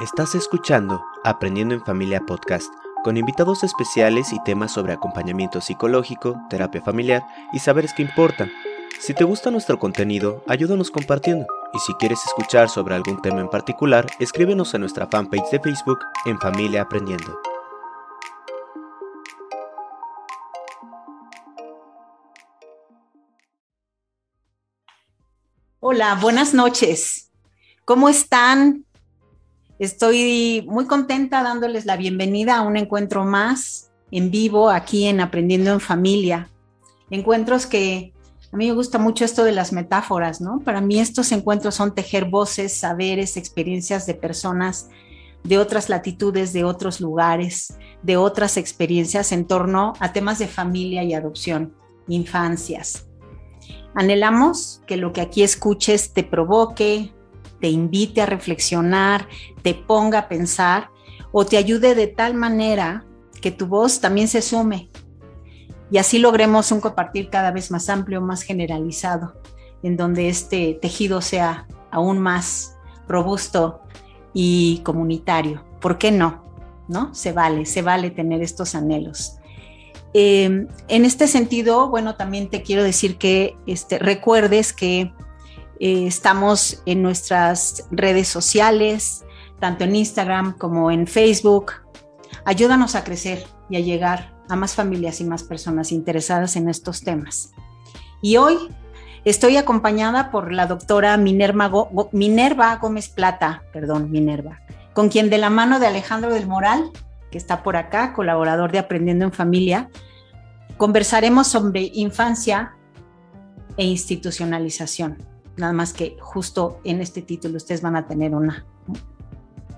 Estás escuchando Aprendiendo en Familia Podcast, con invitados especiales y temas sobre acompañamiento psicológico, terapia familiar y saberes que importan. Si te gusta nuestro contenido, ayúdanos compartiendo. Y si quieres escuchar sobre algún tema en particular, escríbenos a nuestra fanpage de Facebook en Familia Aprendiendo. Hola, buenas noches. ¿Cómo están? Estoy muy contenta dándoles la bienvenida a un encuentro más en vivo aquí en Aprendiendo en Familia. Encuentros que a mí me gusta mucho esto de las metáforas, ¿no? Para mí estos encuentros son tejer voces, saberes, experiencias de personas de otras latitudes, de otros lugares, de otras experiencias en torno a temas de familia y adopción, infancias. Anhelamos que lo que aquí escuches te provoque, te invite a reflexionar, te ponga a pensar o te ayude de tal manera que tu voz también se sume y así logremos un compartir cada vez más amplio, más generalizado, en donde este tejido sea aún más robusto y comunitario. ¿Por qué no? ¿No? Se vale, se vale tener estos anhelos. Em, en este sentido, bueno, también te quiero decir que este, recuerdes que eh, estamos en nuestras redes sociales, tanto en Instagram como en Facebook. Ayúdanos a crecer y a llegar a más familias y más personas interesadas en estos temas. Y hoy estoy acompañada por la doctora Minerva, Minerva Gómez Plata, perdón, Minerva, con quien de la mano de Alejandro del Moral, que está por acá, colaborador de Aprendiendo en Familia, conversaremos sobre infancia e institucionalización. Nada más que justo en este título ustedes van a tener una,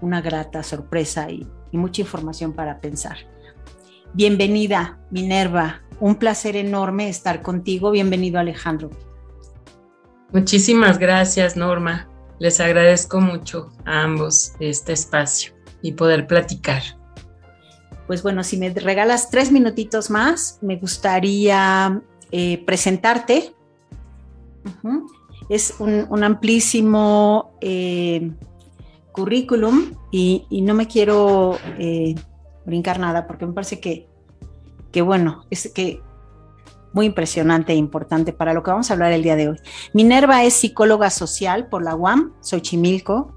una grata sorpresa y, mucha información para pensar. Bienvenida, Minerva. Un placer enorme estar contigo. Bienvenido, Alejandro. Muchísimas gracias, Norma. Les agradezco mucho a ambos este espacio y poder platicar. Pues bueno, si me regalas tres minutitos más, me gustaría eh, presentarte es un, amplísimo eh, currículum y, no me quiero eh, brincar nada porque me parece que, que, bueno, es que muy impresionante e importante para lo que vamos a hablar el día de hoy. Minerva es psicóloga social por la UAM, Xochimilco.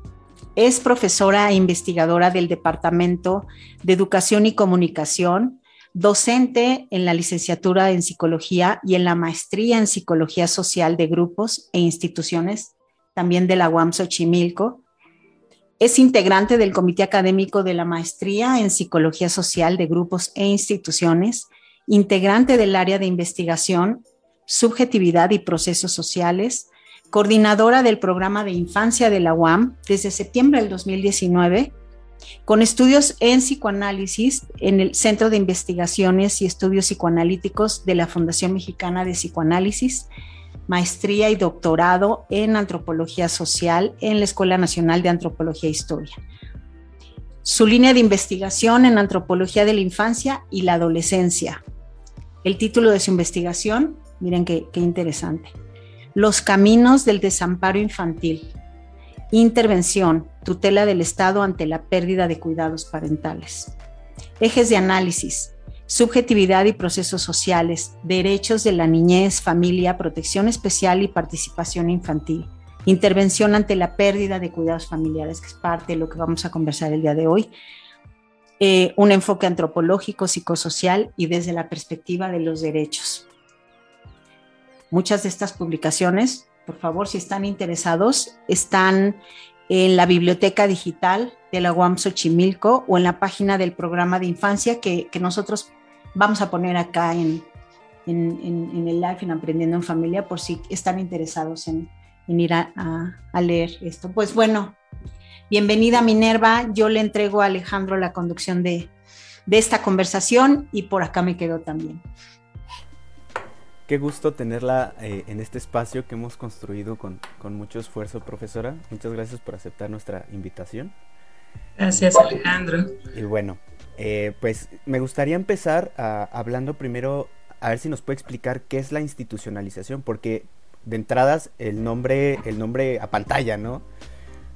Es profesora e investigadora del Departamento de Educación y Comunicación docente en la licenciatura en psicología y en la maestría en psicología social de grupos e instituciones, también de la UAM Xochimilco. Es integrante del comité académico de la maestría en psicología social de grupos e instituciones, integrante del área de investigación, subjetividad y procesos sociales, coordinadora del programa de infancia de la UAM desde septiembre del 2019 con estudios en psicoanálisis en el Centro de Investigaciones y Estudios Psicoanalíticos de la Fundación Mexicana de Psicoanálisis, maestría y doctorado en antropología social en la Escuela Nacional de Antropología e Historia. Su línea de investigación en antropología de la infancia y la adolescencia. El título de su investigación, miren qué, interesante, Los caminos del desamparo infantil, intervención, tutela del Estado ante la pérdida de cuidados parentales. Ejes de análisis, subjetividad y procesos sociales, derechos de la niñez, familia, protección especial y participación infantil, intervención ante la pérdida de cuidados familiares, que es parte de lo que vamos a conversar el día de hoy, eh, un enfoque antropológico, psicosocial y desde la perspectiva de los derechos. Muchas de estas publicaciones por favor, si están interesados, están en la biblioteca digital de la UAM Xochimilco o en la página del programa de infancia que, nosotros vamos a poner acá en, en, el live en Aprendiendo en Familia por si están interesados en, ir a, leer esto. Pues bueno, bienvenida Minerva, yo le entrego a Alejandro la conducción de, de esta conversación y por acá me quedo también. Qué gusto tenerla eh, en este espacio que hemos construido con, mucho esfuerzo, profesora. Muchas gracias por aceptar nuestra invitación. Gracias, Alejandro. Y bueno, eh, pues me gustaría empezar hablando primero, a ver si nos puede explicar qué es la institucionalización, porque de entradas el nombre, el nombre a pantalla, ¿no?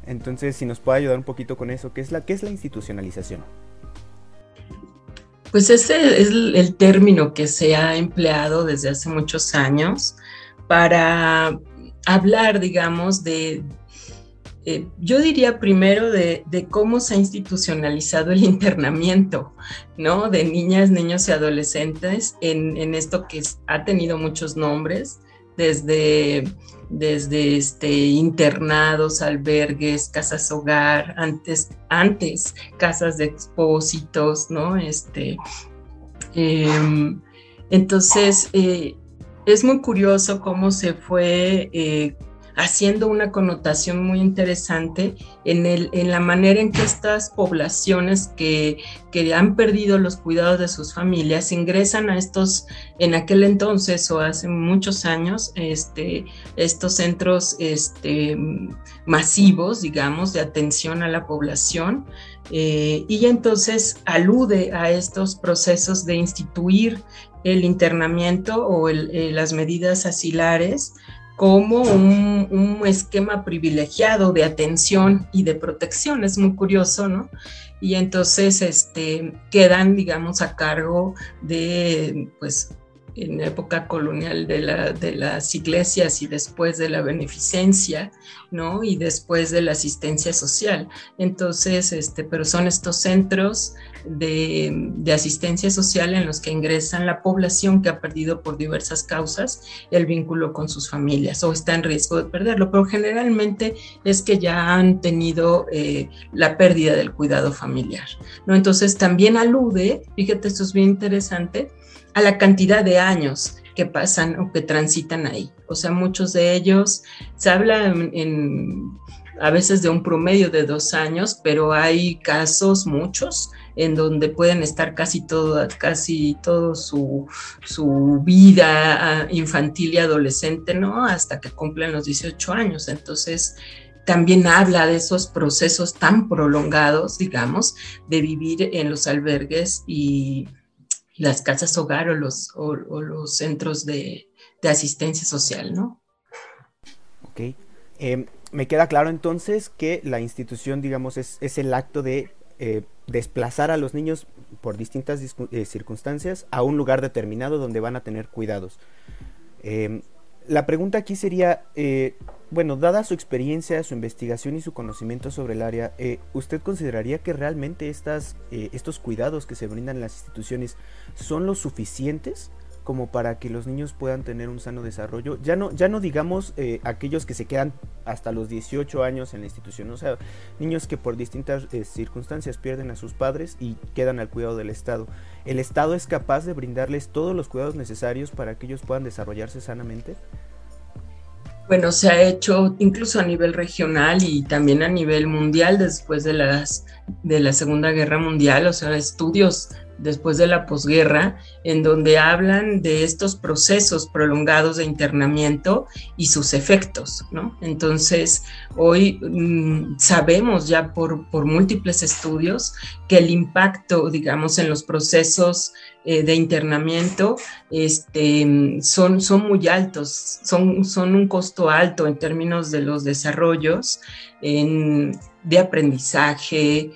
Entonces, si nos puede ayudar un poquito con eso, ¿qué es la, qué es la institucionalización? Pues ese es el término que se ha empleado desde hace muchos años para hablar, digamos, de, eh, yo diría primero de, cómo se ha institucionalizado el internamiento, ¿no? De niñas, niños y adolescentes en, esto que ha tenido muchos nombres, desde, desde este, internados, albergues, casas hogar, antes, antes casas de expósitos, ¿no? Este, em, entonces, eh, es muy curioso cómo se fue eh, haciendo una connotación muy interesante en, el, en la manera en que estas poblaciones que, que, han perdido los cuidados de sus familias ingresan a estos, en aquel entonces o hace muchos años, este, estos centros este, masivos, digamos, de atención a la población. Eh, y entonces alude a estos procesos de instituir el internamiento o eh, las medidas asilares como un, esquema privilegiado de atención y de protección. Es muy curioso, ¿no? Y entonces este, quedan, digamos, a cargo de, pues, en época colonial de, la, de, las iglesias y después de la beneficencia, ¿no? Y después de la asistencia social. Entonces, este, pero son estos centros de, asistencia social en los que ingresan la población que ha perdido por diversas causas el vínculo con sus familias o está en riesgo de perderlo, pero generalmente es que ya han tenido eh, la pérdida del cuidado familiar. ¿no? Entonces también alude, fíjate, esto es bien interesante, a la cantidad de años que pasan o que transitan ahí. O sea, muchos de ellos, se habla a veces de un promedio de dos años, pero hay casos, muchos, en donde pueden estar casi todo, casi todo su, su vida ah, infantil y adolescente, ¿no? Hasta que cumplen los 18 años. Entonces, también habla de esos procesos tan prolongados, digamos, de vivir en los albergues y las casas hogar o los, o, los centros de, de, asistencia social, ¿no? Ok. Em, me queda claro entonces que la institución, digamos, es, es el acto de eh, desplazar a los niños por distintas eh, circunstancias a un lugar determinado donde van a tener cuidados. La pregunta aquí sería, eh, bueno, dada su experiencia, su investigación y su conocimiento sobre el área, ¿usted consideraría que realmente estas, estos cuidados que se brindan en las instituciones son los suficientes como para que los niños puedan tener un sano desarrollo. Ya no, ya no digamos eh, aquellos que se quedan hasta los 18 años en la institución, o sea, niños que por distintas eh, circunstancias pierden a sus padres y quedan al cuidado del Estado. ¿El Estado es capaz de brindarles todos los cuidados necesarios para que ellos puedan desarrollarse sanamente? Bueno, se ha hecho incluso a nivel regional y también a nivel mundial después de, las, de la Segunda Guerra Mundial, o sea, estudios después de la posguerra, en donde hablan de estos procesos prolongados de internamiento y sus efectos, ¿no? Entonces, hoy mm, sabemos ya por, múltiples estudios que el impacto, digamos, en los procesos eh, de internamiento este, son, son muy altos, son, son un costo alto en términos de los desarrollos de aprendizaje,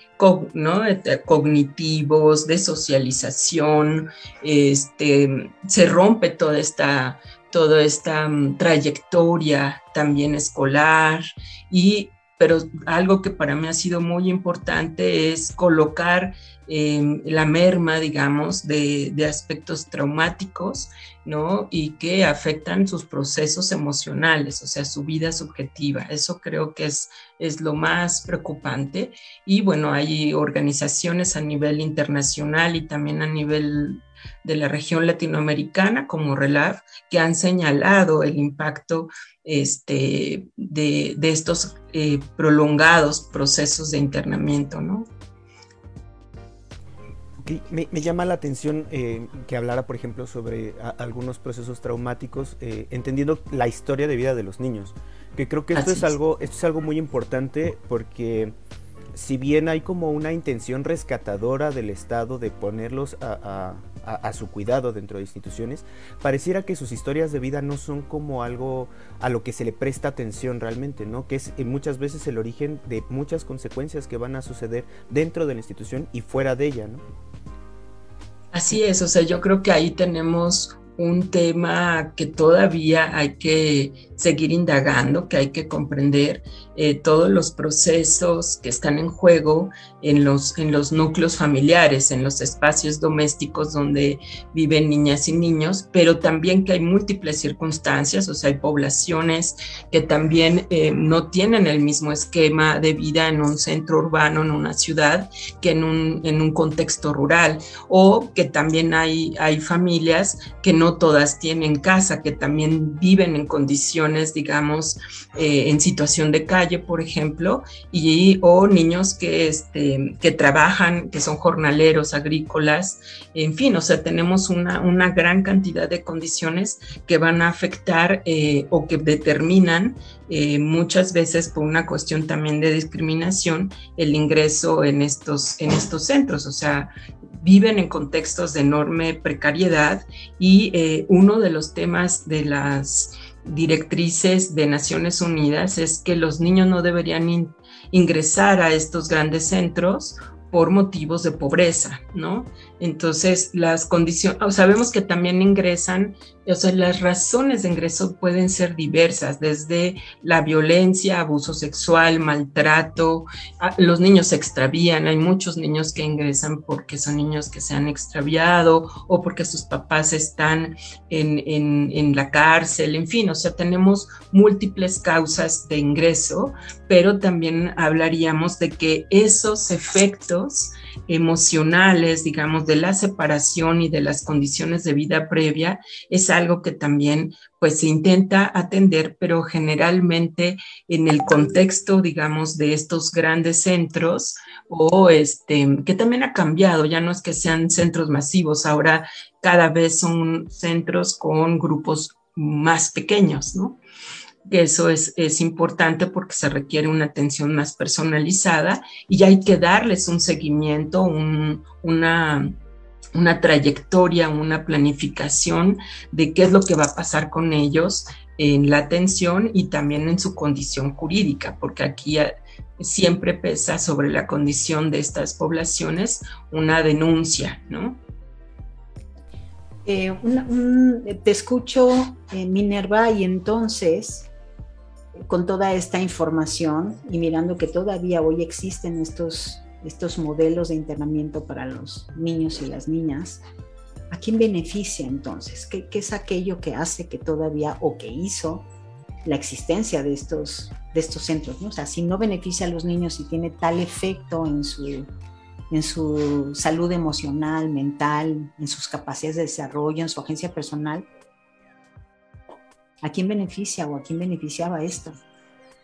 ¿no? cognitivos, de socialización, este, se rompe toda esta, toda esta mm, trayectoria también escolar y pero algo que para mí ha sido muy importante es colocar em, la merma, digamos, de, aspectos traumáticos, ¿no? Y que afectan sus procesos emocionales, o sea, su vida subjetiva. Eso creo que es, es lo más preocupante. Y bueno, hay organizaciones a nivel internacional y también a nivel de la región latinoamericana como RELAV que han señalado el impacto este, de, estos eh, prolongados procesos de internamiento, ¿no? me, llama la atención eh, que hablara, por ejemplo, sobre algunos procesos traumáticos, eh, entendiendo la historia de vida de los niños. Que creo que esto es, algo, esto es algo muy importante porque si bien hay como una intención rescatadora del Estado de ponerlos a, a, su cuidado dentro de instituciones, pareciera que sus historias de vida no son como algo a lo que se le presta atención realmente, ¿no? Que es muchas veces el origen de muchas consecuencias que van a suceder dentro de la institución y fuera de ella, ¿no? Así es, o sea, yo creo que ahí tenemos un tema que todavía hay que seguir indagando, que hay que comprender eh, todos los procesos que están en juego en los, en los núcleos familiares, en los espacios domésticos donde viven niñas y niños, pero también que hay múltiples circunstancias, o sea, hay poblaciones que también eh, no tienen el mismo esquema de vida en un centro urbano, en una ciudad, que en un, en un contexto rural, o que también hay, hay familias que no todas tienen casa, que también viven en condiciones, digamos, eh, en situación de calle, por ejemplo, y, o niños que, este, que trabajan, que son jornaleros, agrícolas, en fin, o sea, tenemos una, una gran cantidad de condiciones que van a afectar eh, o que determinan eh, muchas veces por una cuestión también de discriminación el ingreso en estos, en estos centros, o sea, viven en contextos de enorme precariedad y eh, uno de los temas de las directrices de Naciones Unidas es que los niños no deberían ingresar a estos grandes centros por motivos de pobreza, ¿no? Entonces, las condiciones, sabemos que también ingresan, o sea, las razones de ingreso pueden ser diversas, desde la violencia, abuso sexual, maltrato, los niños se extravían, hay muchos niños que ingresan porque son niños que se han extraviado o porque sus papás están en, en, en la cárcel, en fin, o sea, tenemos múltiples causas de ingreso, pero también hablaríamos de que esos efectos emocionales, digamos, de la separación y de las condiciones de vida previa, es algo que también pues se intenta atender, pero generalmente en el contexto, digamos, de estos grandes centros o este, que también ha cambiado, ya no es que sean centros masivos, ahora cada vez son centros con grupos más pequeños, ¿no? Eso es, es, importante porque se requiere una atención más personalizada y hay que darles un seguimiento, una, una trayectoria, una planificación de qué es lo que va a pasar con ellos en la atención y también en su condición jurídica, porque aquí eh, siempre pesa sobre la condición de estas poblaciones una denuncia, ¿no? Eh, te escucho, eh, Minerva, y entonces con toda esta información y mirando que todavía hoy existen estos, estos modelos de internamiento para los niños y las niñas, ¿a quién beneficia entonces? ¿Qué, es aquello que hace que todavía o que hizo la existencia de estos, de estos centros? ¿no? O sea, si no beneficia a los niños y tiene tal efecto en su, en su salud emocional, mental, en sus capacidades de desarrollo, en su agencia personal, ¿A quién beneficia o a quién beneficiaba esto?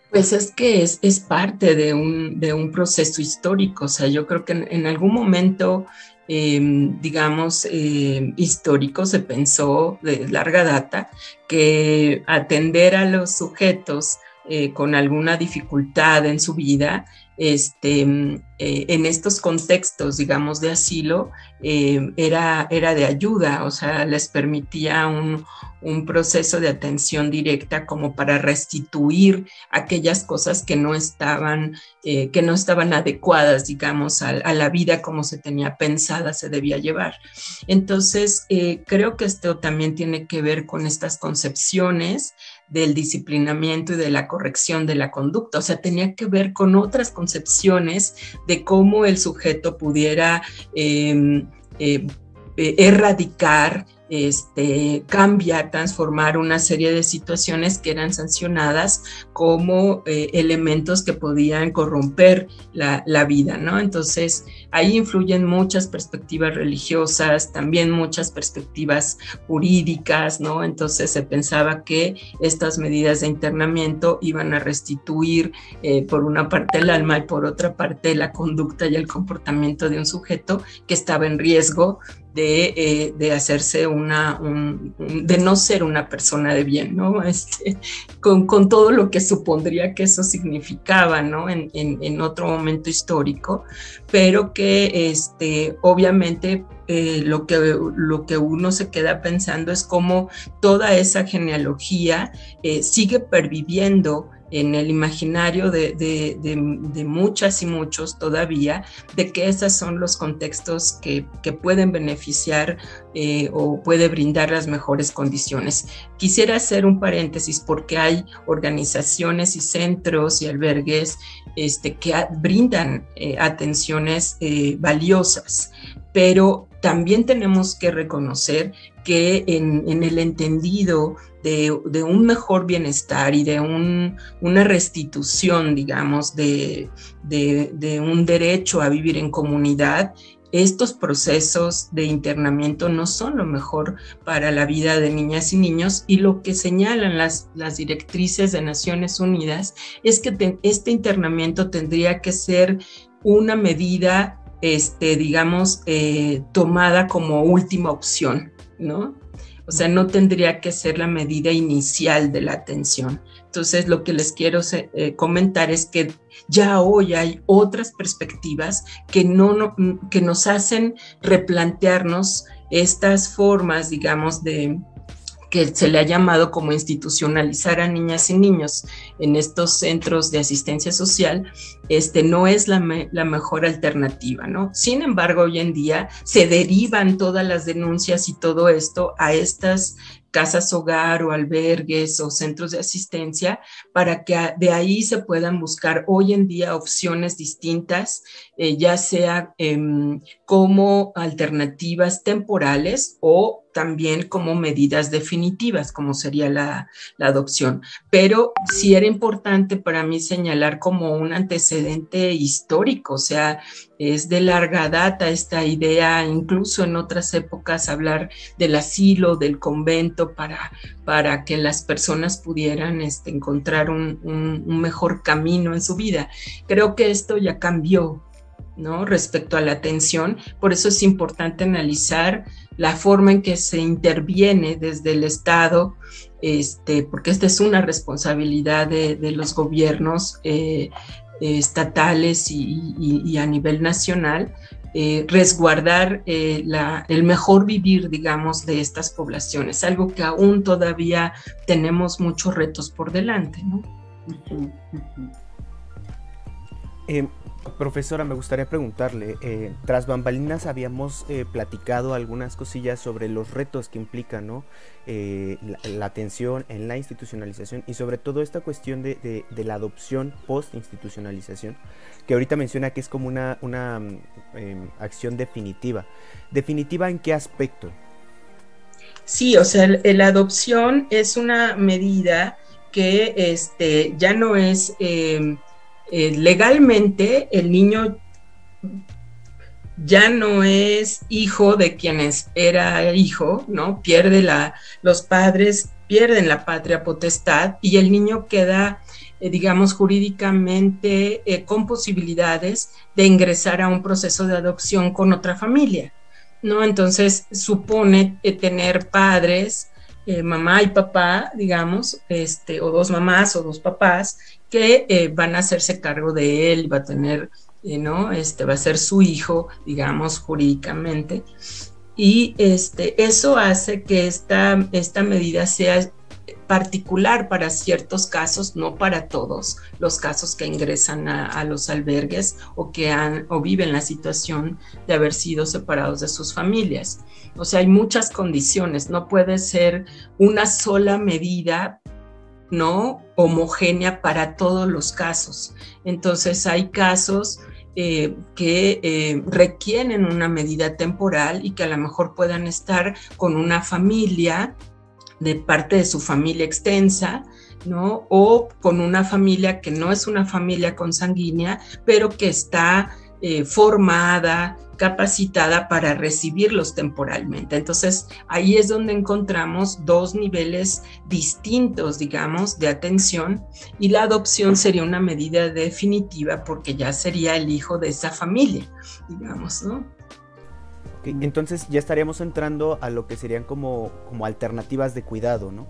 Pues es que es, parte de un, de un, proceso histórico, o sea, yo creo que en, algún momento, em, digamos, em, histórico se pensó de larga data que atender a los sujetos eh, con alguna dificultad en su vida este, eh, en estos contextos, digamos, de asilo, eh, era, era de ayuda, o sea, les permitía un, proceso de atención directa como para restituir aquellas cosas que no estaban, eh, que no estaban adecuadas, digamos, a, la vida como se tenía pensada, se debía llevar. Entonces, creo que esto también tiene que ver con estas concepciones del disciplinamiento y de la corrección de la conducta, o sea, tenía que ver con otras concepciones de cómo el sujeto pudiera em, eh, erradicar este, cambiar, transformar una serie de situaciones que eran sancionadas como eh, elementos que podían corromper la, vida, ¿no? Entonces, ahí influyen muchas perspectivas religiosas, también muchas perspectivas jurídicas, ¿no? Entonces se pensaba que estas medidas de internamiento iban a restituir eh, por una parte el alma y por otra parte la conducta y el comportamiento de un sujeto que estaba en riesgo de, eh, hacerse una, de no ser una persona de bien, ¿no? Este, con, todo lo que supondría que eso significaba, ¿no? En, en, otro momento histórico, pero que que este, obviamente eh, lo, que, lo que uno se queda pensando es cómo toda esa genealogía eh, sigue perviviendo en el imaginario de, muchas y muchos todavía, de que esos son los contextos que, pueden beneficiar eh, o puede brindar las mejores condiciones. Quisiera hacer un paréntesis porque hay organizaciones y centros y albergues este, que brindan eh, atenciones eh, valiosas, pero también tenemos que reconocer que en, el entendido de, un mejor bienestar y de una restitución, digamos, de, un derecho a vivir en comunidad, estos procesos de internamiento no son lo mejor para la vida de niñas y niños. Y lo que señalan las, directrices de Naciones Unidas es que este internamiento tendría que ser una medida este, digamos, eh, tomada como última opción, ¿no? O sea, no tendría que ser la medida inicial de la atención. Entonces, lo que les quiero eh, comentar es que ya hoy hay otras perspectivas que, no, que nos hacen replantearnos estas formas, digamos, de, que se le ha llamado como institucionalizar a niñas y niños en estos centros de asistencia social, este, no es la, la, mejor alternativa, ¿no? Sin embargo, hoy en día se derivan todas las denuncias y todo esto a estas casas hogar o albergues o centros de asistencia para que de ahí se puedan buscar hoy en día opciones distintas, eh, ya sea em, como alternativas temporales o también como medidas definitivas, como sería la, la, adopción. Pero sí era importante para mí señalar como un antecedente histórico, o sea, es de larga data esta idea, incluso en otras épocas, hablar del asilo, del convento, para, para que las personas pudieran este, encontrar un, un, mejor camino en su vida. Creo que esto ya cambió, ¿no? Respecto a la atención, por eso es importante analizar la forma en que se interviene desde el Estado, este, porque esta es una responsabilidad de, de los gobiernos eh, estatales y, a nivel nacional, eh, resguardar eh, el mejor vivir, digamos, de estas poblaciones, algo que aún todavía tenemos muchos retos por delante. ¿no? Profesora, me gustaría preguntarle, eh, tras bambalinas habíamos eh, platicado algunas cosillas sobre los retos que implica ¿no? Eh, la, atención en la institucionalización y sobre todo esta cuestión de, la adopción post-institucionalización, que ahorita menciona que es como una, mm, em, acción definitiva. ¿Definitiva en qué aspecto? Sí, o sea, la adopción es una medida que este, ya no es em, eh, legalmente el niño ya no es hijo de quienes era hijo, ¿no? Pierde la, los padres pierden la patria potestad y el niño queda, eh, digamos, jurídicamente eh, con posibilidades de ingresar a un proceso de adopción con otra familia, ¿no? Entonces supone tener padres, mamá y papá, digamos, este, o dos mamás o dos papás, que eh, van a hacerse cargo de él, va a tener, eh, ¿no? Este va a ser su hijo, digamos, jurídicamente. Y este, eso hace que esta, esta medida sea particular para ciertos casos, no para todos los casos que ingresan a, los albergues o que han o viven la situación de haber sido separados de sus familias. O sea, hay muchas condiciones, no puede ser una sola medida no homogénea para todos los casos. Entonces hay casos eh, que eh, requieren una medida temporal y que a lo mejor puedan estar con una familia de parte de su familia extensa, ¿no? O con una familia que no es una familia consanguínea, pero que está eh, formada, capacitada para recibirlos temporalmente. Entonces, ahí es donde encontramos dos niveles distintos, digamos, de atención y la adopción sería una medida definitiva porque ya sería el hijo de esa familia, digamos, ¿no? entonces ya estaríamos entrando a lo que serían como, como alternativas de cuidado, ¿no?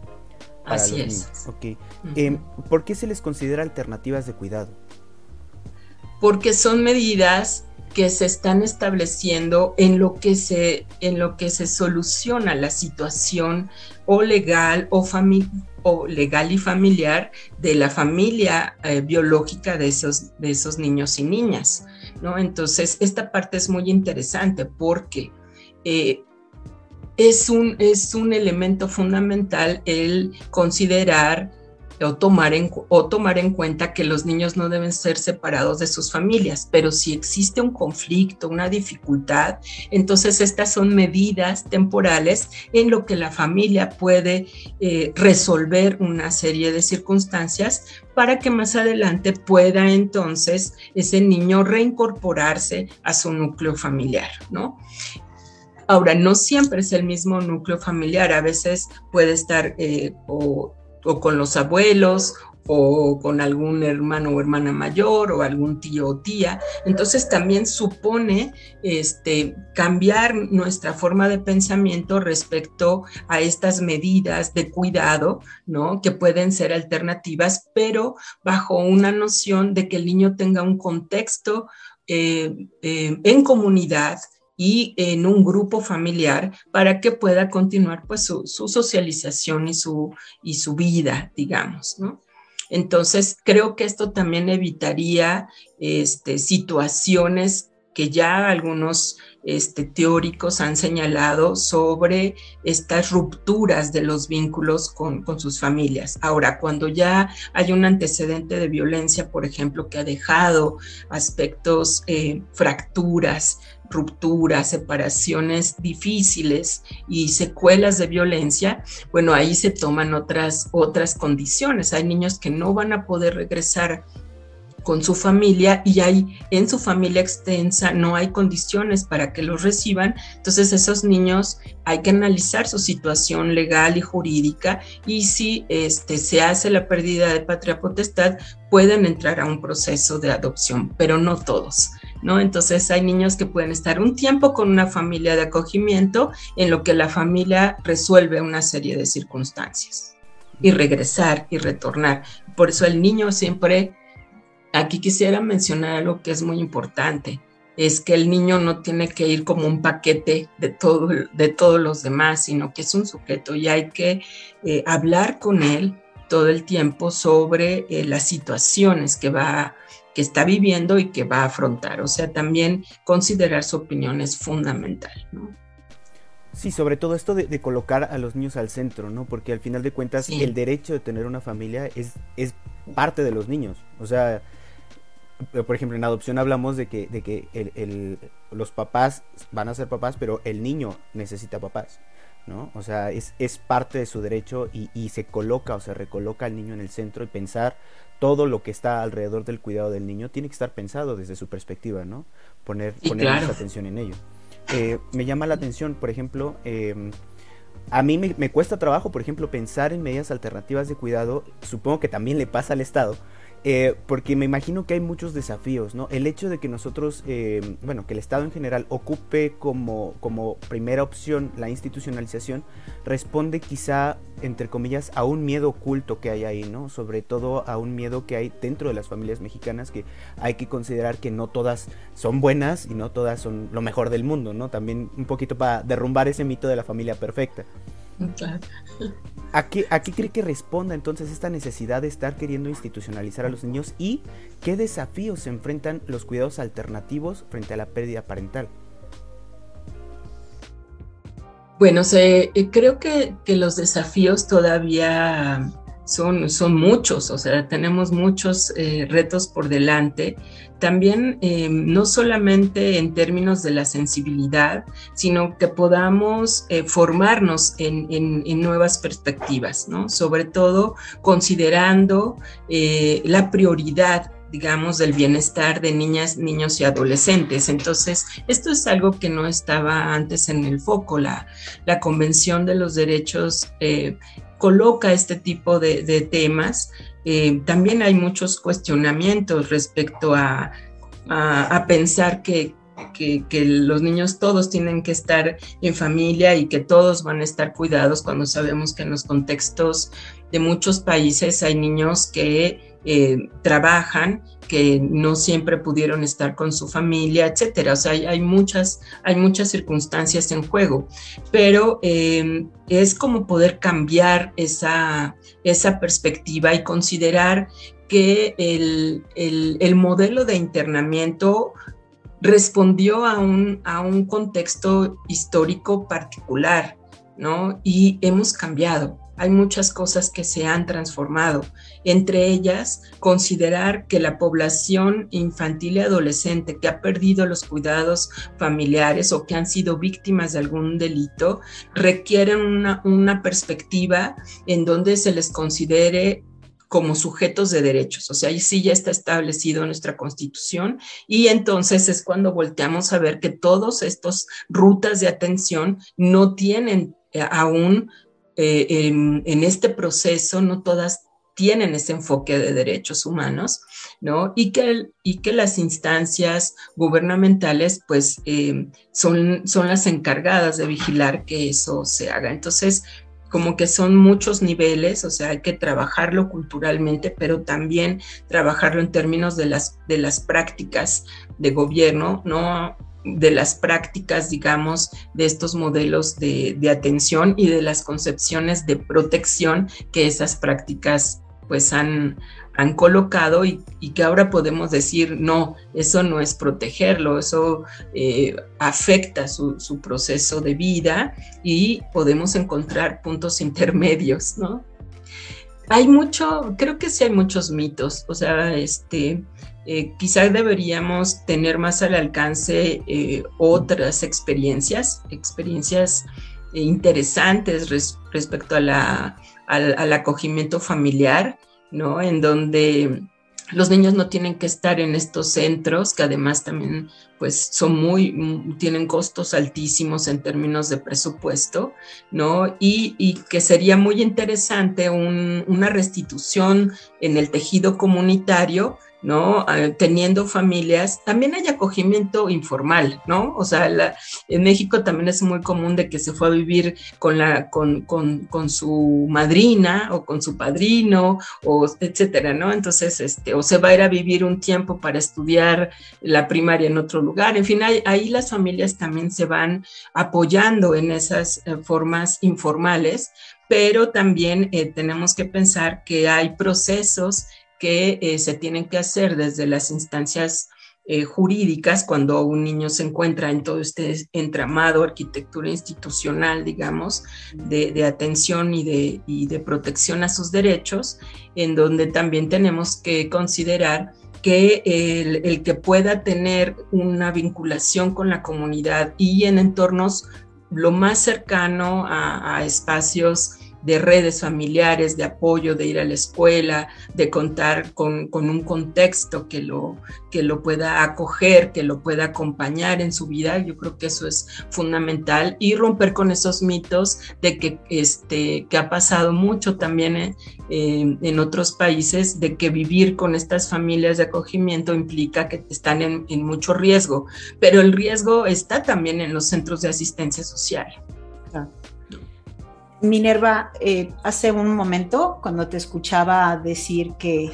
Así es. Ok. Em, ¿Por qué se les considera alternativas de cuidado? Porque son medidas que se están estableciendo en lo que se, en lo que se soluciona la situación o legal o, legal y familiar de la familia eh, biológica de esos, de esos niños y niñas. ¿no? Entonces, esta parte es muy interesante porque eh, es, un, es un elemento fundamental el considerar o tomar, en, o tomar en cuenta que los niños no deben ser separados de sus familias, pero si existe un conflicto, una dificultad, entonces estas son medidas temporales en lo que la familia puede eh, resolver una serie de circunstancias para que más adelante pueda entonces ese niño reincorporarse a su núcleo familiar, ¿no? Ahora, no siempre es el mismo núcleo familiar, a veces puede estar eh, o o con los abuelos o con algún hermano o hermana mayor o algún tío o tía. Entonces también supone este, cambiar nuestra forma de pensamiento respecto a estas medidas de cuidado, ¿no? Que pueden ser alternativas, pero bajo una noción de que el niño tenga un contexto eh, eh, en comunidad, y en un grupo familiar para que pueda continuar pues su, socialización y su, y su vida, digamos, ¿no? Entonces, creo que esto también evitaría este, situaciones que ya algunos este, teóricos han señalado sobre estas rupturas de los vínculos con, sus familias. Ahora, cuando ya hay un antecedente de violencia, por ejemplo, que ha dejado aspectos, eh, fracturas, rupturas, separaciones difíciles y secuelas de violencia, bueno, ahí se toman otras, otras condiciones. Hay niños que no van a poder regresar con su familia y hay en su familia extensa no hay condiciones para que los reciban, entonces esos niños hay que analizar su situación legal y jurídica y si este, se hace la pérdida de patria potestad pueden entrar a un proceso de adopción, pero no todos. ¿No? Entonces hay niños que pueden estar un tiempo con una familia de acogimiento en lo que la familia resuelve una serie de circunstancias y regresar y retornar. Por eso el niño siempre, aquí quisiera mencionar algo que es muy importante, es que el niño no tiene que ir como un paquete de, todo, de todos los demás, sino que es un sujeto y hay que eh, hablar con él todo el tiempo sobre eh, las situaciones que va que está viviendo y que va a afrontar. O sea, también considerar su opinión es fundamental. ¿no? Sí, sobre todo esto de, colocar a los niños al centro, ¿no? Porque al final de cuentas el derecho de tener una familia es, es parte de los niños. O sea, por ejemplo, en adopción hablamos de que, de que el, los papás van a ser papás, pero el niño necesita papás. ¿No? O sea, es, es parte de su derecho y, y, se coloca o se recoloca al niño en el centro y pensar todo lo que está alrededor del cuidado del niño tiene que estar pensado desde su perspectiva, ¿no? Poner, poner mucha atención en ello. Eh, me llama la atención, por ejemplo, em, a mí me, me, cuesta trabajo, por ejemplo, pensar en medidas alternativas de cuidado. Supongo que también le pasa al Estado, eh, porque me imagino que hay muchos desafíos, ¿no? El hecho de que nosotros, eh, bueno, que el Estado en general ocupe como, como primera opción la institucionalización, responde quizá, entre comillas, a un miedo oculto que hay ahí, ¿no? Sobre todo a un miedo que hay dentro de las familias mexicanas, que hay que considerar que no todas son buenas y no todas son lo mejor del mundo, ¿no? También un poquito para derrumbar ese mito de la familia perfecta. ¿A qué, cree que responda entonces esta necesidad de estar queriendo institucionalizar a los niños y qué desafíos se enfrentan los cuidados alternativos frente a la pérdida parental? Bueno, eh, creo que, los desafíos todavía son, son muchos, o sea, tenemos muchos eh, retos por delante también eh, no solamente en términos de la sensibilidad, sino que podamos eh, formarnos en, nuevas perspectivas, ¿no? Sobre todo considerando eh, la prioridad digamos, del bienestar de niñas, niños y adolescentes. Entonces, esto es algo que no estaba antes en el foco. La, la Convención de los Derechos coloca este tipo de, temas. Eh, también hay muchos cuestionamientos respecto a, a, pensar que que, los niños todos tienen que estar en familia y que todos van a estar cuidados cuando sabemos que en los contextos de muchos países hay niños que eh, trabajan, que no siempre pudieron estar con su familia, etcétera. O sea, hay, muchas, hay muchas circunstancias en juego, pero eh, es como poder cambiar esa, esa perspectiva y considerar que el, el, modelo de internamiento respondió a un, a un contexto histórico particular, ¿no? Y hemos cambiado hay muchas cosas que se han transformado, entre ellas considerar que la población infantil y adolescente que ha perdido los cuidados familiares o que han sido víctimas de algún delito requieren una, una perspectiva en donde se les considere como sujetos de derechos. O sea, ahí sí ya está establecido nuestra constitución y entonces es cuando volteamos a ver que todos estos rutas de atención no tienen eh, aún eh, en, este proceso no todas tienen ese enfoque de derechos humanos, ¿no? Y que, y que las instancias gubernamentales, pues, eh, son, son las encargadas de vigilar que eso se haga. Entonces, como que son muchos niveles, o sea, hay que trabajarlo culturalmente, pero también trabajarlo en términos de las, de las prácticas de gobierno, ¿no? De las prácticas, digamos, de estos modelos de, atención y de las concepciones de protección que esas prácticas pues han, han colocado y, que ahora podemos decir, no, eso no es protegerlo, eso eh, afecta su, su, proceso de vida y podemos encontrar puntos intermedios, ¿no? Hay mucho, creo que sí hay muchos mitos, o sea, este, eh, quizás deberíamos tener más al alcance eh, otras experiencias, experiencias eh, interesantes respecto a la, al, acogimiento familiar, ¿no? En donde los niños no tienen que estar en estos centros que además también pues son muy mm, tienen costos altísimos en términos de presupuesto no y, y que sería muy interesante una restitución en el tejido comunitario ¿no? Ah, teniendo familias, también hay acogimiento informal, ¿no? O sea, en México también es muy común de que se fue a vivir con, la, con, con, su madrina o con su padrino, o etcétera, ¿no? Entonces, este, o se va a ir a vivir un tiempo para estudiar la primaria en otro lugar, en fin, ahí, las familias también se van apoyando en esas eh, formas informales, pero también eh, tenemos que pensar que hay procesos que eh, se tienen que hacer desde las instancias eh, jurídicas cuando un niño se encuentra en todo este entramado, arquitectura institucional, digamos, de, atención y de, protección a sus derechos, en donde también tenemos que considerar que el, que pueda tener una vinculación con la comunidad y en entornos lo más cercano a espacios de redes familiares, de apoyo, de ir a la escuela, de contar con, un contexto que lo, que lo pueda acoger, que lo pueda acompañar en su vida. Yo creo que eso es fundamental y romper con esos mitos de que, este, que ha pasado mucho también eh, en otros países, de que vivir con estas familias de acogimiento implica que están en, en mucho riesgo, pero el riesgo está también en los centros de asistencia social. Minerva, eh, hace un momento, cuando te escuchaba decir que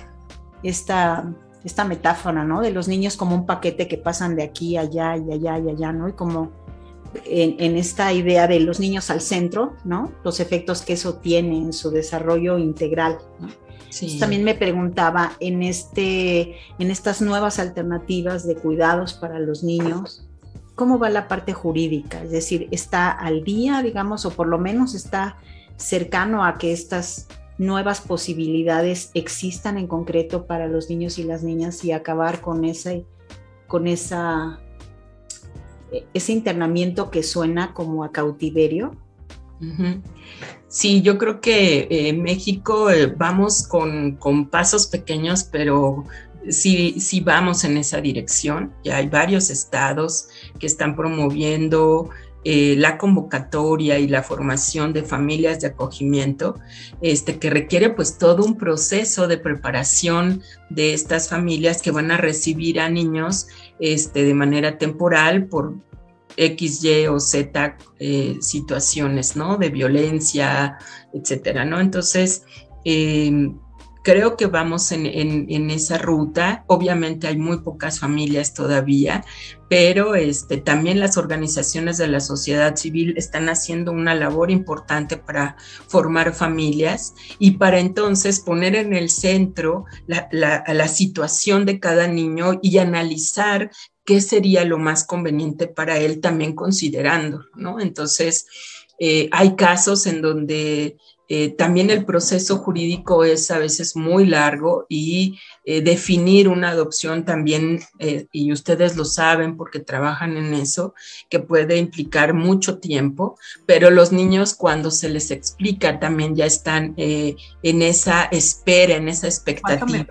esta, esta metáfora, ¿no? De los niños como un paquete que pasan de aquí, allá y allá y allá, ¿no? Y como en, esta idea de los niños al centro, ¿no? Los efectos que eso tiene en su desarrollo integral, ¿no? también me preguntaba en, este, en estas nuevas alternativas de cuidados para los niños, ¿cómo va la parte jurídica? Es decir, ¿está al día, digamos, o por lo menos está cercano a que estas nuevas posibilidades existan en concreto para los niños y las niñas y acabar con ese, con esa, ese internamiento que suena como a cautiverio? Sí, yo creo que en México eh, vamos con, con, pasos pequeños, pero sí, sí vamos en esa dirección. Ya hay varios estados que están promoviendo eh, la convocatoria y la formación de familias de acogimiento, este, que requiere pues todo un proceso de preparación de estas familias que van a recibir a niños este, de manera temporal por X, Y o Z eh, situaciones, ¿no? De violencia, etcétera, ¿no? Entonces, eh, creo que vamos en, esa ruta. Obviamente hay muy pocas familias todavía, pero este, también las organizaciones de la sociedad civil están haciendo una labor importante para formar familias y para entonces poner en el centro la, la situación de cada niño y analizar qué sería lo más conveniente para él también considerando, ¿no? Entonces, eh, hay casos en donde eh, también el proceso jurídico es a veces muy largo y eh, definir una adopción también, eh, y ustedes lo saben porque trabajan en eso, que puede implicar mucho tiempo, pero los niños cuando se les explica también ya están en esa espera, en esa expectativa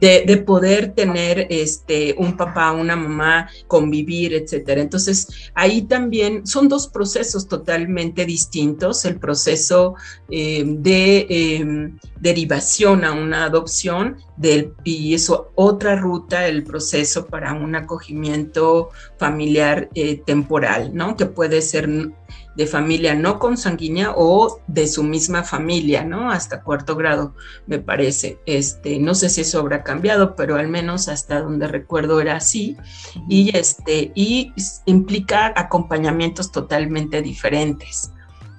de, poder tener este, un papá, una mamá, convivir, etcétera. Entonces, ahí también son dos procesos totalmente distintos, el proceso eh, de em, derivación a una adopción del, y eso otra ruta, el proceso para un acogimiento familiar eh, temporal, ¿no? Que puede ser de familia no consanguínea o de su misma familia, ¿no? Hasta cuarto grado, me parece. Este, no sé si eso habrá cambiado, pero al menos hasta donde recuerdo era así. Y, este, y implica acompañamientos totalmente diferentes,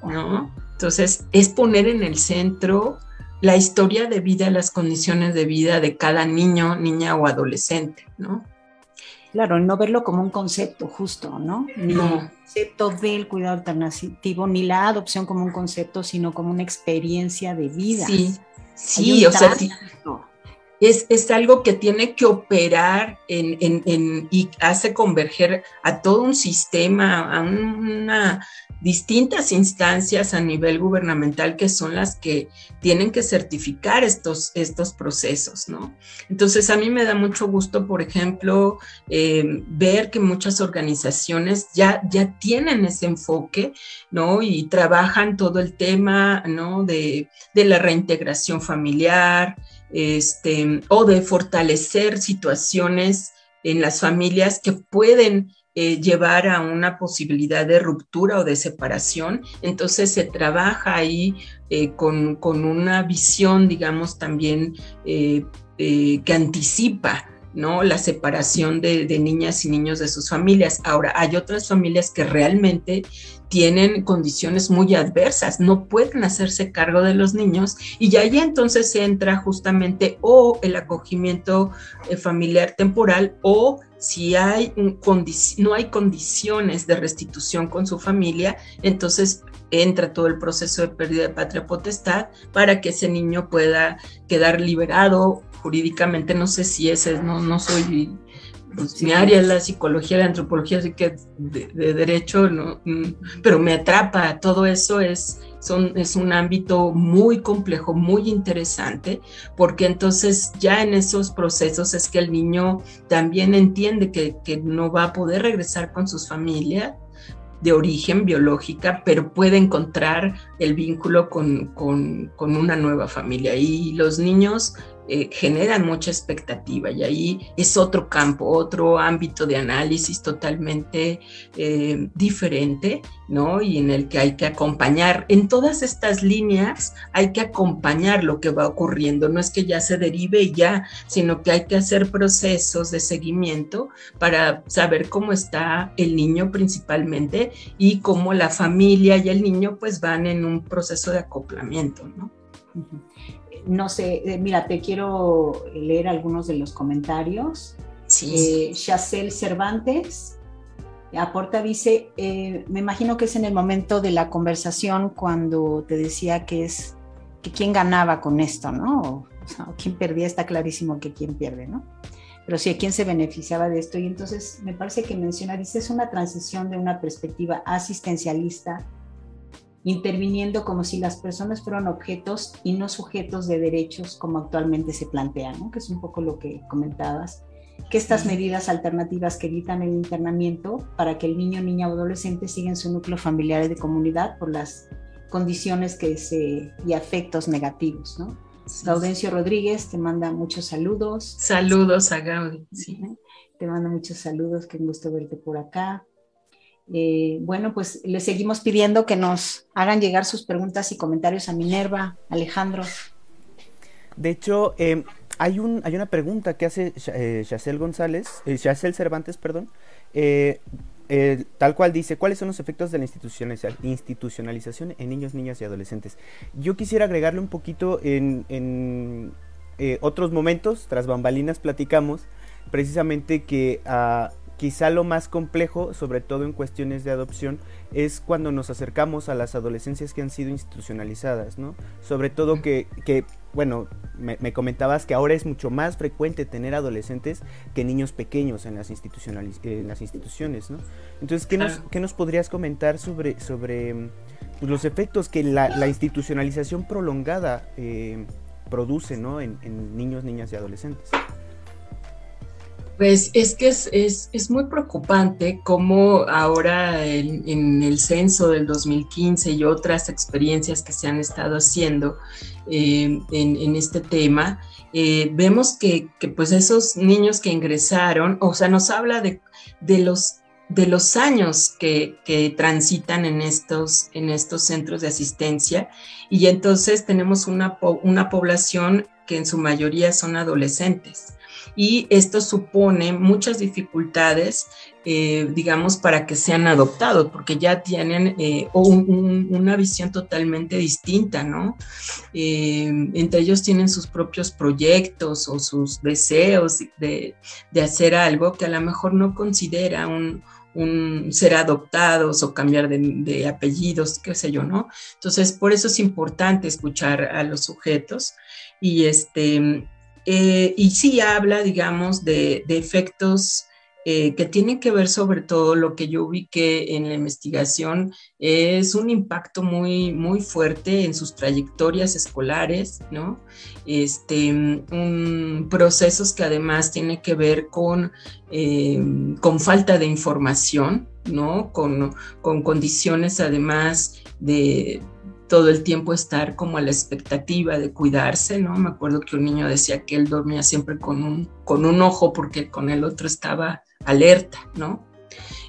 ¿no? Entonces, es poner en el centro la historia de vida, las condiciones de vida de cada niño, niña o adolescente, ¿no? Claro, no verlo como un concepto justo, ¿no? Ni el concepto del cuidado alternativo, ni la adopción como un concepto, sino como una experiencia de vida. Sí, sí, o sea, es, es, algo que tiene que operar en, en, y hace converger a todo un sistema, a una distintas instancias a nivel gubernamental que son las que tienen que certificar estos, estos procesos, ¿no? Entonces a mí me da mucho gusto, por ejemplo, eh, ver que muchas organizaciones ya, ya tienen ese enfoque, ¿no? Y trabajan todo el tema, ¿no? De, de la reintegración familiar, este, o de fortalecer situaciones en las familias que pueden eh, llevar a una posibilidad de ruptura o de separación. Entonces se trabaja ahí eh, con, una visión, digamos, también eh, que anticipa ¿no? La separación de, niñas y niños de sus familias. Ahora, hay otras familias que realmente tienen condiciones muy adversas, no pueden hacerse cargo de los niños y ahí entonces entra justamente o el acogimiento eh, familiar temporal o si hay no hay condiciones de restitución con su familia, entonces entra todo el proceso de pérdida de patria potestad para que ese niño pueda quedar liberado jurídicamente. No sé si ese, no, no soy pues, mi área es la psicología, la antropología, así que de, derecho, ¿no? Mm, pero me atrapa, todo eso es, son, es un ámbito muy complejo, muy interesante, porque entonces ya en esos procesos es que el niño también entiende que, que no va a poder regresar con sus familias de origen biológica, pero puede encontrar el vínculo con, con, con una nueva familia. Y los niños eh, generan mucha expectativa y ahí es otro campo, otro ámbito de análisis totalmente eh, diferente, ¿no? Y en el que hay que acompañar, en todas estas líneas hay que acompañar lo que va ocurriendo, no es que ya se derive y ya, sino que hay que hacer procesos de seguimiento para saber cómo está el niño principalmente y cómo la familia y el niño pues van en un proceso de acoplamiento, ¿no? No sé, eh, mira, te quiero leer algunos de los comentarios. Sí. Eh, Cervantes aporta, dice, eh, me imagino que es en el momento de la conversación cuando te decía que es, que quién ganaba con esto, ¿no? O, quién perdía, está clarísimo que quién pierde, ¿no? Pero sí, quién se beneficiaba de esto. Y entonces me parece que menciona, dice, es una transición de una perspectiva asistencialista interviniendo como si las personas fueran objetos y no sujetos de derechos como actualmente se plantea, ¿no? que es un poco lo que comentabas. que estas medidas alternativas que evitan el internamiento para que el niño, niña o adolescente siga en su núcleo familiar y de comunidad por las condiciones que se, y afectos negativos, ¿no? Gaudencio Rodríguez te manda muchos saludos. Saludos a Gaudi. Te manda muchos saludos, qué gusto verte por acá. Eh, bueno, pues le seguimos pidiendo que nos hagan llegar sus preguntas y comentarios a Minerva, Alejandro. De hecho, em, hay, un, hay una pregunta que hace eh, González, eh, Cervantes, perdón, eh, eh, tal cual dice, ¿cuáles son los efectos de la institucionalización en niños, niñas y adolescentes? Yo quisiera agregarle un poquito en, otros momentos, tras bambalinas platicamos, precisamente que uh, Quizá lo más complejo, sobre todo en cuestiones de adopción, es cuando nos acercamos a las adolescencias que han sido institucionalizadas, ¿no? Sobre todo que, bueno, me, comentabas que ahora es mucho más frecuente tener adolescentes que niños pequeños en las, en las instituciones, ¿no? Entonces, ¿qué, nos, ¿qué nos podrías comentar sobre, sobre pues, los efectos que la, institucionalización prolongada eh, produce, ¿no? En, en niños, niñas y adolescentes. Pues es que es, muy preocupante cómo ahora en, el censo del 2015 y otras experiencias que se han estado haciendo eh, en, este tema, eh, vemos que, pues esos niños que ingresaron, o sea, nos habla de, los de los años que, transitan en estos, en estos centros de asistencia. Y entonces tenemos una, una población que en su mayoría son adolescentes y esto supone muchas dificultades, eh, digamos, para que sean adoptados, porque ya tienen eh, una visión totalmente distinta, ¿no? Eh, entre ellos tienen sus propios proyectos o sus deseos de, hacer algo que a lo mejor no considera un, ser adoptados o cambiar de, de, apellidos, qué sé yo, ¿no? Entonces, por eso es importante escuchar a los sujetos y este eh, y sí habla, digamos, de, efectos eh, que tienen que ver sobre todo lo que yo vi que en la investigación es un impacto muy, muy fuerte en sus trayectorias escolares, ¿no? Este, procesos que además tienen que ver con, eh, con falta de información, ¿no? Con, con condiciones además de todo el tiempo estar como a la expectativa de cuidarse, ¿no? Me acuerdo que un niño decía que él dormía siempre con un, con un ojo porque con el otro estaba alerta, ¿no?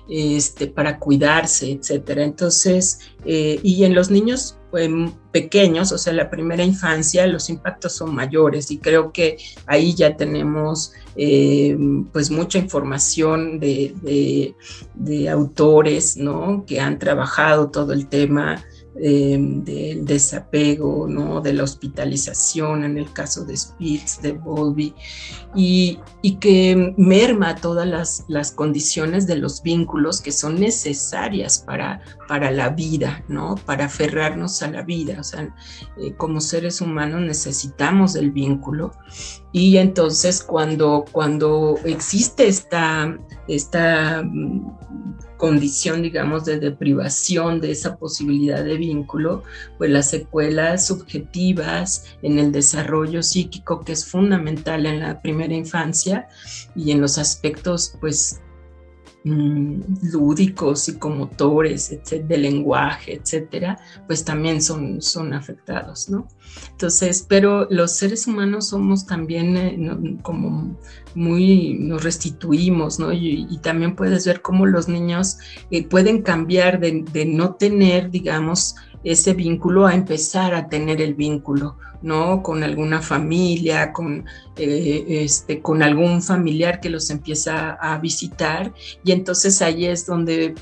Este, para cuidarse, etcétera. Entonces, eh, y en los niños em, pequeños, o sea, la primera infancia, los impactos son mayores y creo que ahí ya tenemos em, pues mucha información de, de, de, autores, ¿no? Que han trabajado todo el tema Em, del desapego, ¿no? de la hospitalización en el caso de Spitz, de Bowlby, y, que merma todas las, condiciones de los vínculos que son necesarias para, para la vida, ¿no? para aferrarnos a la vida. O sea, eh, como seres humanos necesitamos el vínculo y entonces cuando, cuando existe esta, esta condición, digamos, de deprivación de esa posibilidad de vínculo, pues las secuelas subjetivas en el desarrollo psíquico, que es fundamental en la primera infancia y en los aspectos, pues, mm, lúdicos, psicomotores, de lenguaje, etcétera, pues también son, son afectados, ¿no? Entonces, pero los seres humanos somos también eh, como muy, nos restituimos, ¿no? Y, también puedes ver cómo los niños eh, pueden cambiar de, no tener, digamos, ese vínculo a empezar a tener el vínculo, ¿no? Con alguna familia, con, eh, este, con algún familiar que los empieza a visitar. Y entonces ahí es donde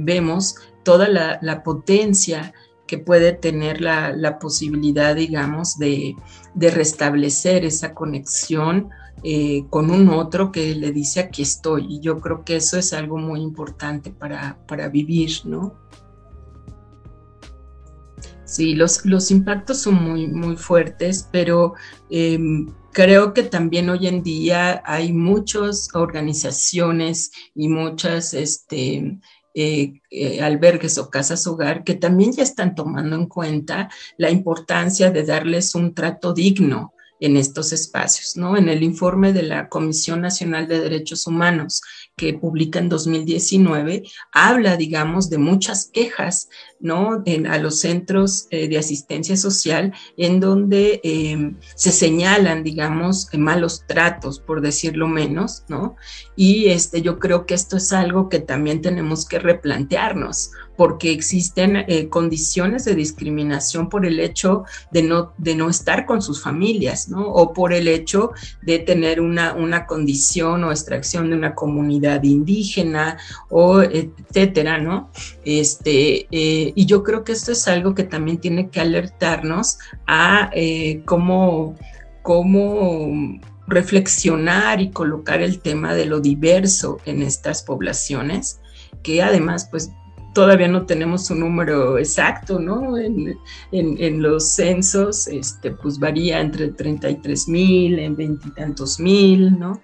vemos toda la, la potencia que puede tener la, posibilidad, digamos, de, restablecer esa conexión eh, con un otro que le dice aquí estoy. Y yo creo que eso es algo muy importante para, vivir, ¿no? Sí, los, los impactos son muy, muy fuertes, pero em, creo que también hoy en día hay muchas organizaciones y muchas este, eh, eh, albergues o casas hogar que también ya están tomando en cuenta la importancia de darles un trato digno en estos espacios, ¿no? En el informe de la Comisión Nacional de Derechos Humanos que publica en 2019, habla, digamos, de muchas quejas, ¿no? En, a los centros eh, de asistencia social, en donde em, se señalan, digamos, malos tratos, por decirlo menos, ¿no? Y este, yo creo que esto es algo que también tenemos que replantearnos, porque existen eh, condiciones de discriminación por el hecho de no, de no estar con sus familias, ¿no? O por el hecho de tener una, una condición o extracción de una comunidad indígena o etcétera, ¿no? Este, eh, y yo creo que esto es algo que también tiene que alertarnos a eh, cómo, cómo reflexionar y colocar el tema de lo diverso en estas poblaciones, que además, pues todavía no tenemos un número exacto, ¿no? En, los censos, este, pues varía entre 33 mil, en veintitantos mil, ¿no?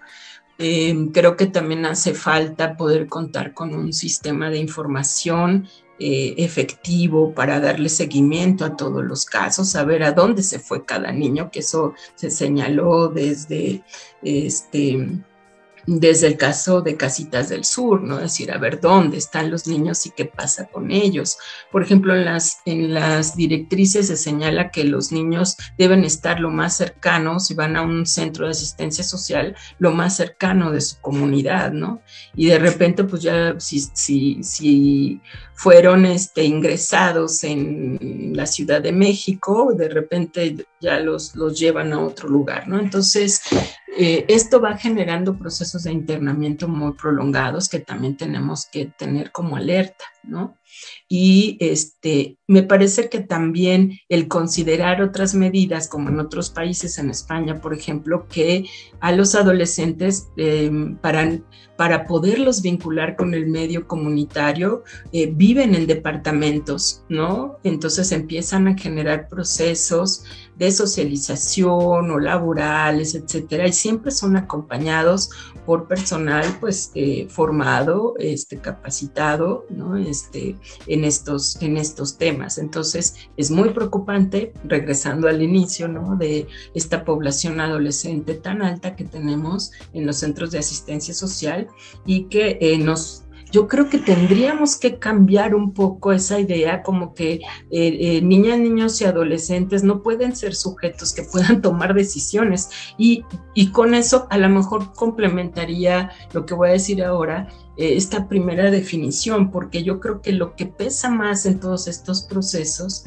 Em, creo que también hace falta poder contar con un sistema de información eh, efectivo para darle seguimiento a todos los casos, saber a dónde se fue cada niño, que eso se señaló desde este desde el caso de Casitas del Sur, ¿no? Decir, a ver dónde están los niños y qué pasa con ellos. Por ejemplo, en las, en las directrices se señala que los niños deben estar lo más cercanos, si van a un centro de asistencia social, lo más cercano de su comunidad, ¿no? Y de repente, pues ya, si, si, si fueron este, ingresados en la Ciudad de México, de repente ya los, los llevan a otro lugar, ¿no? Entonces, eh, esto va generando procesos de internamiento muy prolongados que también tenemos que tener como alerta, ¿no? Y este, me parece que también el considerar otras medidas, como en otros países, en España, por ejemplo, que a los adolescentes, em, para, para poderlos vincular con el medio comunitario, eh, viven en departamentos, ¿no? Entonces empiezan a generar procesos de socialización o laborales, etcétera, y siempre son acompañados por personal, pues, eh, formado, este, capacitado, ¿no? Este, en estos, en estos temas. Entonces, es muy preocupante, regresando al inicio, ¿no? De esta población adolescente tan alta que tenemos en los centros de asistencia social y que eh, nos yo creo que tendríamos que cambiar un poco esa idea como que eh, eh, niñas, niños y adolescentes no pueden ser sujetos que puedan tomar decisiones y, y con eso a lo mejor complementaría lo que voy a decir ahora, esta primera definición, porque yo creo que lo que pesa más en todos estos procesos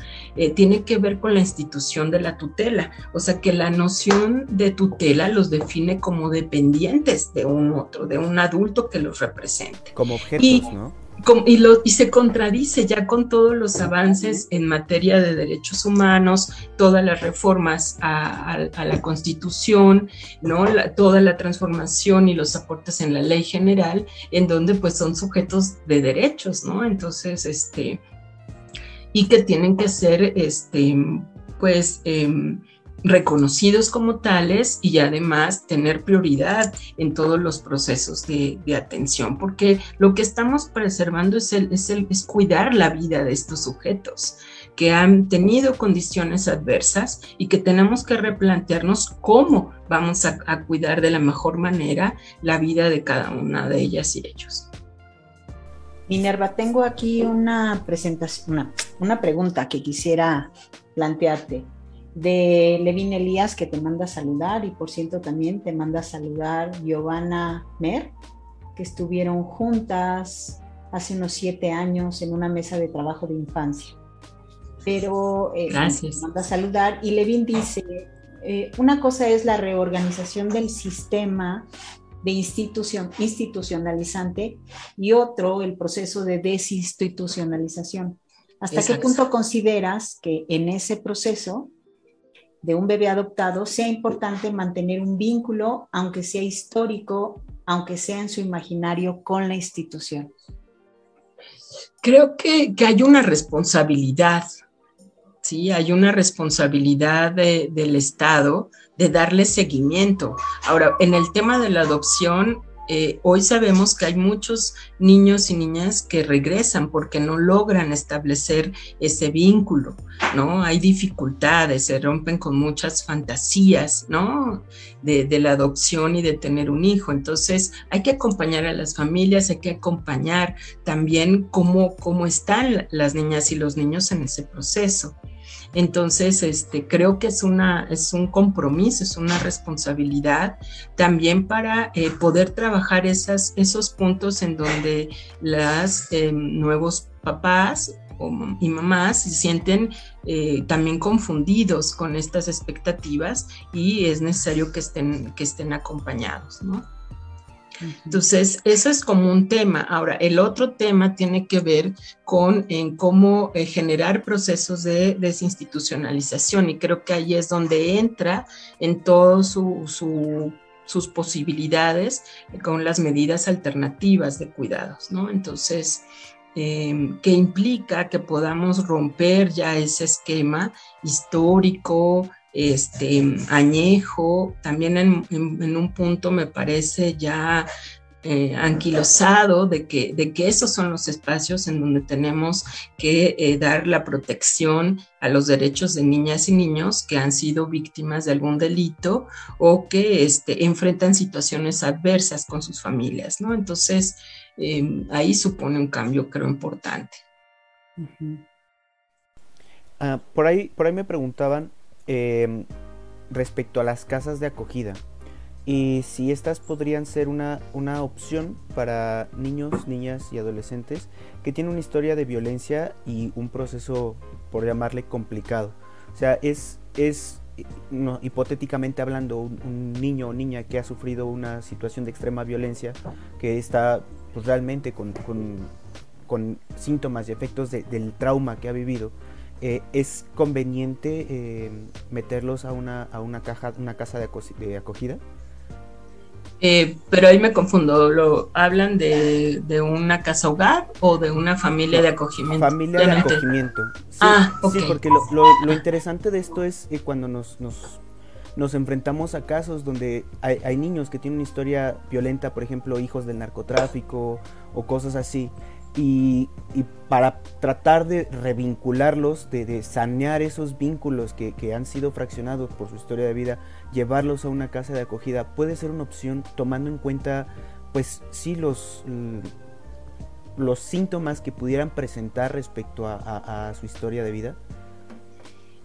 tiene que ver con la institución de la tutela, o sea que la noción de tutela los define como dependientes de un otro, de un adulto que los represente. Como objetos, ¿no? Y, lo, y, se contradice ya con todos los avances en materia de derechos humanos, todas las reformas a, la Constitución, ¿no? toda la transformación y los aportes en la ley general, en donde pues son sujetos de derechos, ¿no? Entonces, este, y que tienen que ser, este, pues, em, reconocidos como tales y además tener prioridad en todos los procesos de, atención, porque lo que estamos preservando es, el, es, el, es cuidar la vida de estos sujetos que han tenido condiciones adversas y que tenemos que replantearnos cómo vamos a, cuidar de la mejor manera la vida de cada una de ellas y ellos. Minerva, tengo aquí una presentación, una, una pregunta que quisiera plantearte de Levin Elías que te manda a saludar y por cierto también te manda a saludar Giovanna Mer, que estuvieron juntas hace unos siete años en una mesa de trabajo de infancia. Pero eh, Gracias. manda a saludar y Levin dice, eh, una cosa es la reorganización del sistema de institución, institucionalizante y otro el proceso de desinstitucionalización. ¿Hasta qué punto consideras que en ese proceso de un bebé adoptado, sea importante mantener un vínculo, aunque sea histórico, aunque sea en su imaginario, con la institución? Creo que, hay una responsabilidad, ¿sí? Hay una responsabilidad del Estado de darle seguimiento. Ahora, en el tema de la adopción, eh, hoy sabemos que hay muchos niños y niñas que regresan porque no logran establecer ese vínculo, ¿no? Hay dificultades, se rompen con muchas fantasías, ¿no? De, la adopción y de tener un hijo. Entonces, hay que acompañar a las familias, hay que acompañar también cómo, cómo están las niñas y los niños en ese proceso. Entonces, este, creo que es, una, es un compromiso, es una responsabilidad también para eh, poder trabajar esos puntos en donde los eh, nuevos papás y mamás se sienten eh, también confundidos con estas expectativas y es necesario que estén, que estén acompañados, ¿no? Entonces, eso es como un tema. Ahora, el otro tema tiene que ver con en cómo eh, generar procesos de desinstitucionalización y creo que ahí es donde entra en todas sus posibilidades con las medidas alternativas de cuidados, ¿no? Entonces, em, que implica que podamos romper ya ese esquema histórico, este, añejo, también en, un punto me parece ya eh, anquilosado de que, de que esos son los espacios en donde tenemos que eh, dar la protección a los derechos de niñas y niños que han sido víctimas de algún delito o que este, enfrentan situaciones adversas con sus familias, ¿no? Entonces, em, ahí supone un cambio, creo, importante. Ah, por, ahí, por ahí me preguntaban Em, respecto a las casas de acogida y si estas podrían ser una, una, opción para niños, niñas y adolescentes que tienen una historia de violencia y un proceso, por llamarle, complicado. O sea, es, es hipotéticamente hablando, un, niño o niña que ha sufrido una situación de extrema violencia, que está pues, realmente con, con, síntomas y efectos del trauma que ha vivido, eh, ¿es conveniente eh, meterlos a una, a una, caja, una casa de, acogida? Eh, pero ahí me confundo, ¿lo hablan de, una casa hogar o de una familia de acogimiento? Familia de acogimiento. Sí, ah, sí porque lo, interesante de esto es cuando nos, nos, enfrentamos a casos donde hay, hay, niños que tienen una historia violenta, por ejemplo, hijos del narcotráfico o cosas así, y, para tratar de revincularlos, de, sanear esos vínculos que, han sido fraccionados por su historia de vida, llevarlos a una casa de acogida, puede ser una opción tomando en cuenta, pues sí, los, los síntomas que pudieran presentar respecto a, su historia de vida.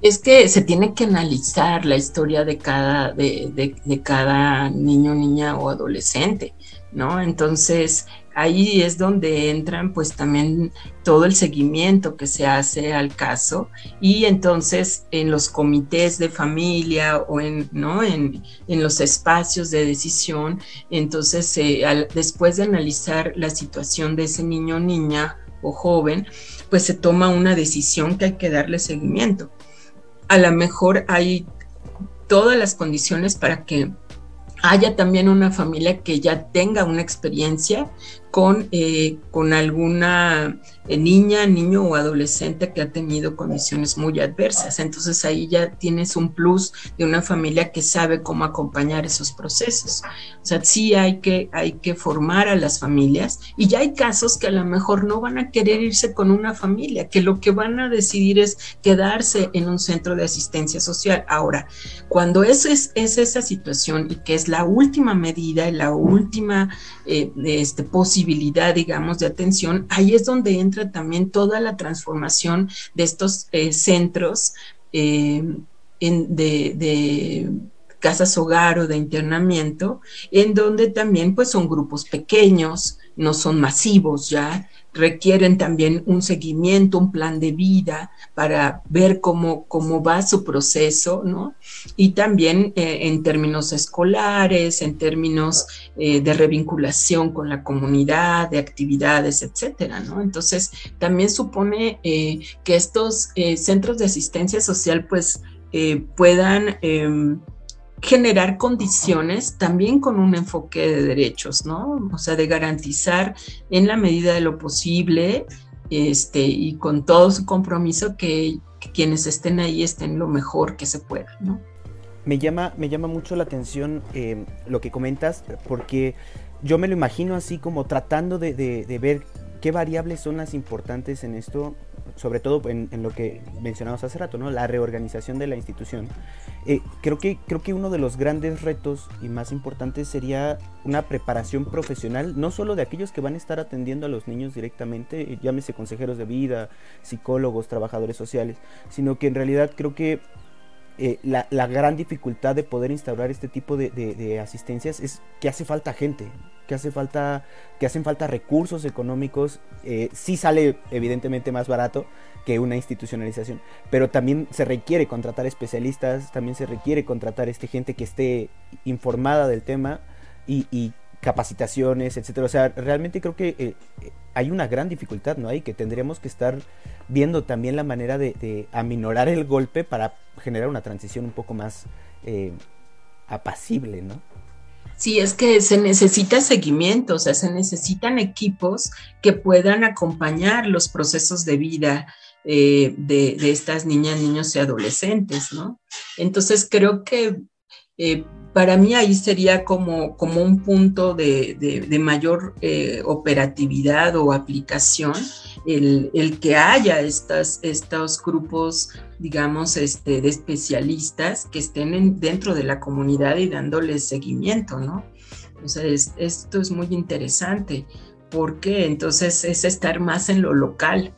Es que se tiene que analizar la historia de cada, de, de cada niño, niña o adolescente, ¿no? Entonces, ahí es donde entran pues también todo el seguimiento que se hace al caso y entonces en los comités de familia o en, ¿no? en, los espacios de decisión, entonces después de analizar la situación de ese niño niña o joven, pues se toma una decisión que hay que darle seguimiento. A lo mejor hay todas las condiciones para que haya también una familia que ya tenga una experiencia con, eh, con alguna eh, niña, niño o adolescente que ha tenido condiciones muy adversas. Entonces ahí ya tienes un plus de una familia que sabe cómo acompañar esos procesos. O sea, sí hay que, hay que formar a las familias y ya hay casos que a lo mejor no van a querer irse con una familia, que lo que van a decidir es quedarse en un centro de asistencia social. Ahora, cuando eso es, es esa situación y que es la última medida y la última eh, este, posibilidad, digamos, de atención, ahí es donde entra también toda la transformación de estos eh, centros eh, de, de casas hogar o de internamiento, en donde también pues son grupos pequeños, no son masivos ya, requieren también un seguimiento, un plan de vida para ver cómo, cómo va su proceso, ¿no? Y también eh, en términos escolares, en términos eh, de revinculación con la comunidad, de actividades, etcétera, ¿no? Entonces, también supone eh, que estos centros de asistencia social, pues, puedan em, generar condiciones también con un enfoque de derechos, ¿no? O sea, de garantizar en la medida de lo posible este, y con todo su compromiso que, quienes estén ahí estén lo mejor que se pueda, ¿no? me llama, me llama mucho la atención eh, lo que comentas, porque yo me lo imagino así como tratando de, ver qué variables son las importantes en esto, sobre todo en, lo que mencionamos hace rato, ¿no? La reorganización de la institución. Eh, creo, que, creo que uno de los grandes retos y más importantes sería una preparación profesional, no solo de aquellos que van a estar atendiendo a los niños directamente, eh, llámese consejeros de vida, psicólogos, trabajadores sociales, sino que en realidad creo que eh, la, gran dificultad de poder instaurar este tipo de, asistencias es que hace falta gente, que hace falta, que hacen falta recursos económicos. Eh, sí sale evidentemente más barato que una institucionalización, pero también se requiere contratar especialistas, también se requiere contratar este gente que esté informada del tema y, capacitaciones, etcétera. O sea, realmente creo que eh, hay una gran dificultad, ¿no? Hay que tendríamos que estar viendo también la manera de, aminorar el golpe para generar una transición un poco más eh, apacible, ¿no? Sí, es que se necesita seguimiento, o sea, se necesitan equipos que puedan acompañar los procesos de vida eh, de, estas niñas, niños y adolescentes, ¿no? Entonces creo que eh, para mí ahí sería como, como un punto de, mayor eh, operatividad o aplicación el, que haya estas, estos grupos, digamos, este, de especialistas que estén dentro de la comunidad y dándoles seguimiento, ¿no? Sea, esto es muy interesante porque entonces es estar más en lo local.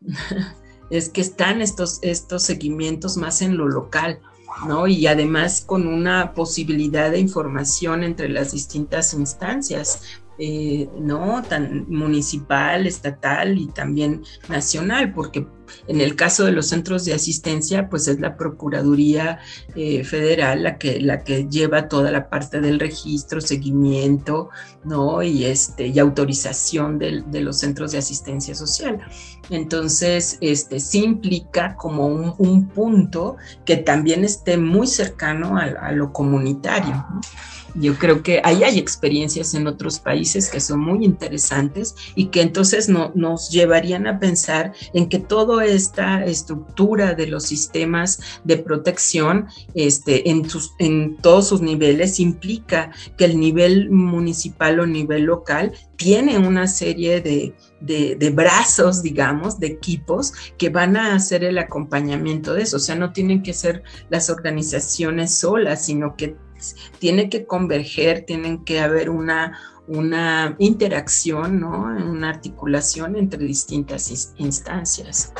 es que están estos, estos seguimientos más en lo local ¿no? Y además con una posibilidad de información entre las distintas instancias, eh, ¿no? Tan municipal, estatal y también nacional, porque en el caso de los centros de asistencia, pues es la Procuraduría eh, Federal la que, la que lleva toda la parte del registro, seguimiento, ¿no? Y, este, y autorización de, los centros de asistencia social. Entonces, este, sí implica como un, punto que también esté muy cercano a, lo comunitario. Yo creo que ahí hay experiencias en otros países que son muy interesantes y que entonces no, nos llevarían a pensar en que toda esta estructura de los sistemas de protección este, en, sus, en todos sus niveles implica que el nivel municipal o nivel local tiene una serie de, de, brazos, digamos, de equipos que van a hacer el acompañamiento de eso. O sea, no tienen que ser las organizaciones solas, sino que tiene que converger, tienen que haber una, una interacción, ¿no? una articulación entre distintas instancias.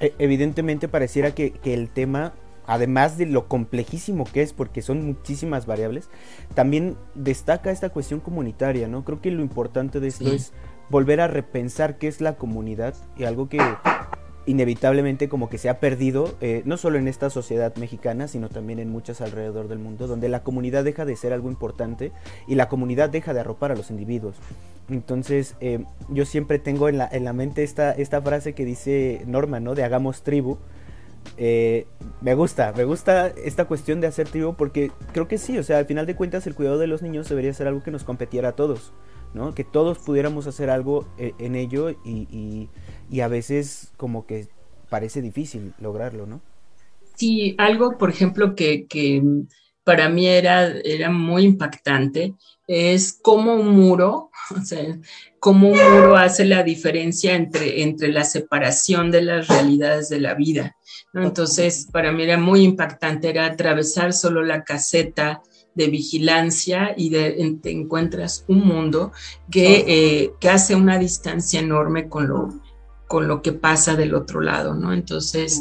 E, evidentemente pareciera que, el tema además de lo complejísimo que es, porque son muchísimas variables, también destaca esta cuestión comunitaria, ¿no? Creo que lo importante de esto es volver a repensar qué es la comunidad y algo que inevitablemente como que se ha perdido, eh, no solo en esta sociedad mexicana, sino también en muchas alrededor del mundo, donde la comunidad deja de ser algo importante y la comunidad deja de arropar a los individuos. Entonces, eh, yo siempre tengo en la, en la mente esta, esta frase que dice Norma, ¿no? De hagamos tribu. Eh, me gusta, me gusta esta cuestión de hacer tribu porque creo que sí, o sea, al final de cuentas el cuidado de los niños debería ser algo que nos competiera a todos, ¿no? Que todos pudiéramos hacer algo en ello y y a veces como que parece difícil lograrlo, ¿no? Sí, algo, por ejemplo, que, para mí era, era muy impactante es cómo un muro, o sea, cómo un muro hace la diferencia entre, entre la separación de las realidades de la vida. Entonces, para mí era muy impactante, era atravesar solo la caseta de vigilancia y de, te encuentras un mundo que, eh, que hace una distancia enorme con lo, con lo que pasa del otro lado, ¿no? Entonces,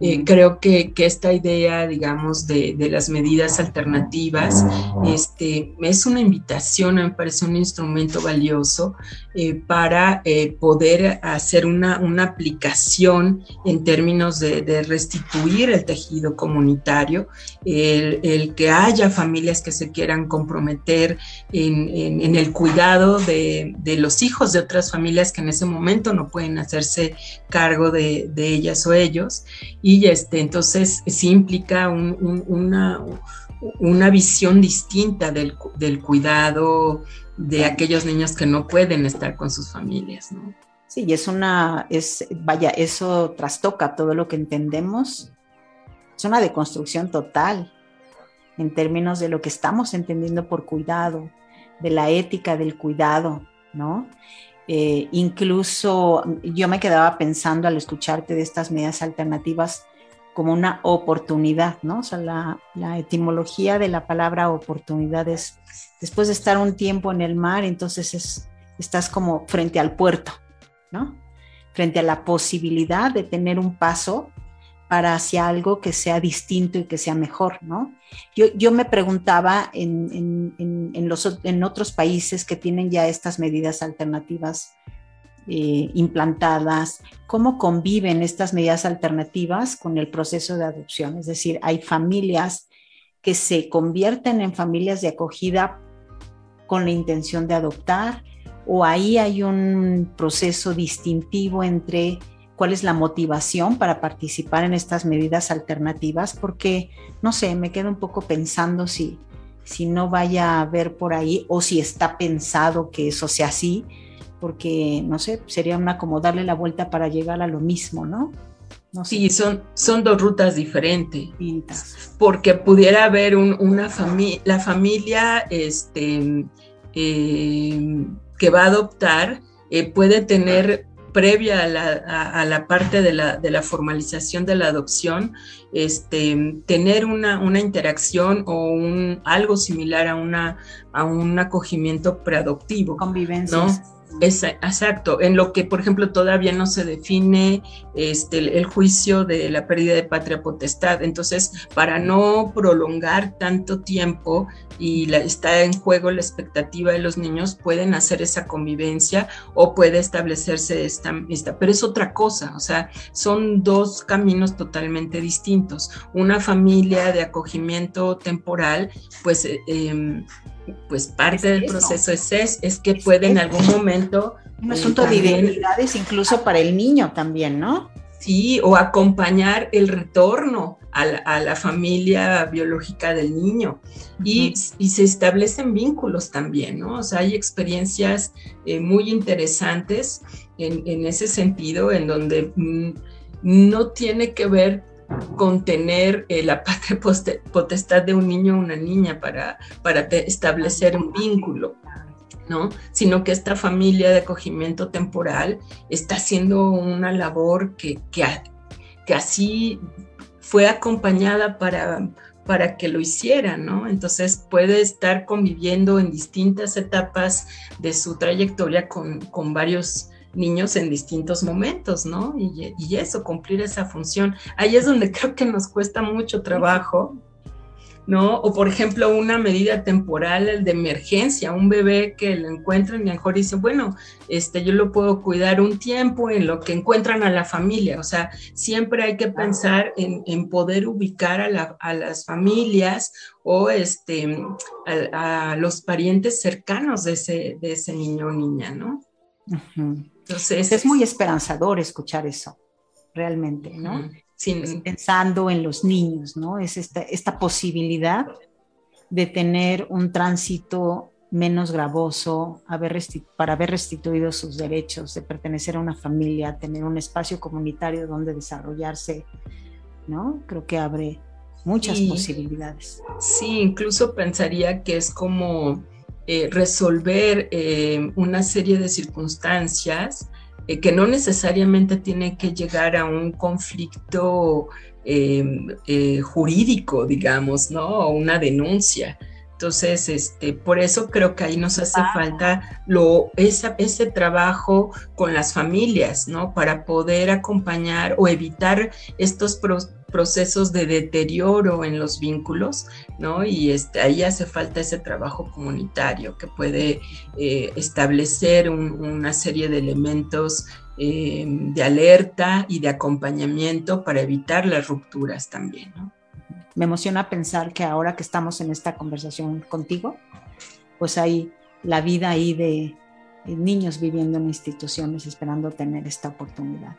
eh, creo que, esta idea, digamos, de, las medidas alternativas, este, es una invitación, me parece un instrumento valioso eh, para eh, poder hacer una, una, aplicación en términos de, restituir el tejido comunitario, el, que haya familias que se quieran comprometer en, el cuidado de, de los hijos de otras familias que en ese momento no pueden hacerse cargo de, ellas o ellos. Y este, entonces sí implica una, una visión distinta del, cuidado de aquellos niños que no pueden estar con sus familias, ¿no? Sí, y es una, es, vaya, eso trastoca todo lo que entendemos. Es una deconstrucción total en términos de lo que estamos entendiendo por cuidado, de la ética del cuidado, ¿no? Eh, incluso yo me quedaba pensando al escucharte de estas medidas alternativas como una oportunidad, ¿no? O sea, la, la, etimología de la palabra oportunidad es después de estar un tiempo en el mar, entonces es, estás como frente al puerto, ¿no? Frente a la posibilidad de tener un paso para hacia algo que sea distinto y que sea mejor, ¿no? Yo, yo me preguntaba en, en, en, los, en otros países que tienen ya estas medidas alternativas eh, implantadas, cómo conviven estas medidas alternativas con el proceso de adopción. Es decir, hay familias que se convierten en familias de acogida con la intención de adoptar, o ahí hay un proceso distintivo entre cuál es la motivación para participar en estas medidas alternativas, porque, no sé, me quedo un poco pensando si, si no vaya a haber por ahí o si está pensado que eso sea así, porque, no sé, sería una como darle la vuelta para llegar a lo mismo, ¿no? no Sí, son, son dos rutas diferentes. Porque pudiera haber una familia, la familia este, eh, que va a adoptar eh, puede tener previa a la, parte de la, formalización de la adopción, este, tener una, interacción o un, algo similar a, una, a un acogimiento preadoptivo. Convivencia. ¿no? Exacto, en lo que, por ejemplo, todavía no se define este, el, juicio de la pérdida de patria potestad. Entonces, para no prolongar tanto tiempo y la, está en juego la expectativa de los niños, pueden hacer esa convivencia o puede establecerse esta, esta, pero es otra cosa, o sea, son dos caminos totalmente distintos. Una familia de acogimiento temporal, pues... Eh, em, pues parte del proceso es, es, es que puede en algún momento... Un asunto de identidades incluso para el niño también, ¿no? Sí, o acompañar el retorno a la, familia biológica del niño. y, se establecen vínculos también, ¿no? O sea, hay experiencias eh, muy interesantes en, ese sentido, en donde mm, no tiene que ver contener eh, la patria potestad de un niño o una niña para, para establecer un vínculo. ¿no? Sino que esta familia de acogimiento temporal está haciendo una labor que, que, que así fue acompañada para, para que lo hiciera, ¿no? Entonces puede estar conviviendo en distintas etapas de su trayectoria con, con varios niños en distintos momentos, ¿no? Y, eso, cumplir esa función. Ahí es donde creo que nos cuesta mucho trabajo, ¿no? O por ejemplo, una medida temporal de emergencia, un bebé que lo encuentran y a lo mejor dice, bueno, este, yo lo puedo cuidar un tiempo en lo que encuentran a la familia. O sea, siempre hay que pensar en, poder ubicar a, las familias o este, a, los parientes cercanos de ese, de ese niño o niña, ¿no? Entonces, es muy esperanzador escuchar eso, realmente, ¿no? Pensando en los niños, ¿no? Es esta, esta posibilidad de tener un tránsito menos gravoso, haber para haber restituido sus derechos, de pertenecer a una familia, tener un espacio comunitario donde desarrollarse, ¿no? Creo que abre muchas posibilidades. Sí, incluso pensaría que es como eh, resolver eh, una serie de circunstancias eh, que no necesariamente tiene que llegar a un conflicto jurídico, digamos, ¿no? O una denuncia. Entonces, este, por eso creo que ahí nos hace falta lo, ese trabajo con las familias, ¿no? Para poder acompañar o evitar estos procesos de deterioro en los vínculos, ¿no? Y este, ahí hace falta ese trabajo comunitario que puede eh, establecer una serie de elementos eh, de alerta y de acompañamiento para evitar las rupturas también, ¿no? Me emociona pensar que ahora que estamos en esta conversación contigo, pues hay la vida ahí de, niños viviendo en instituciones esperando tener esta oportunidad.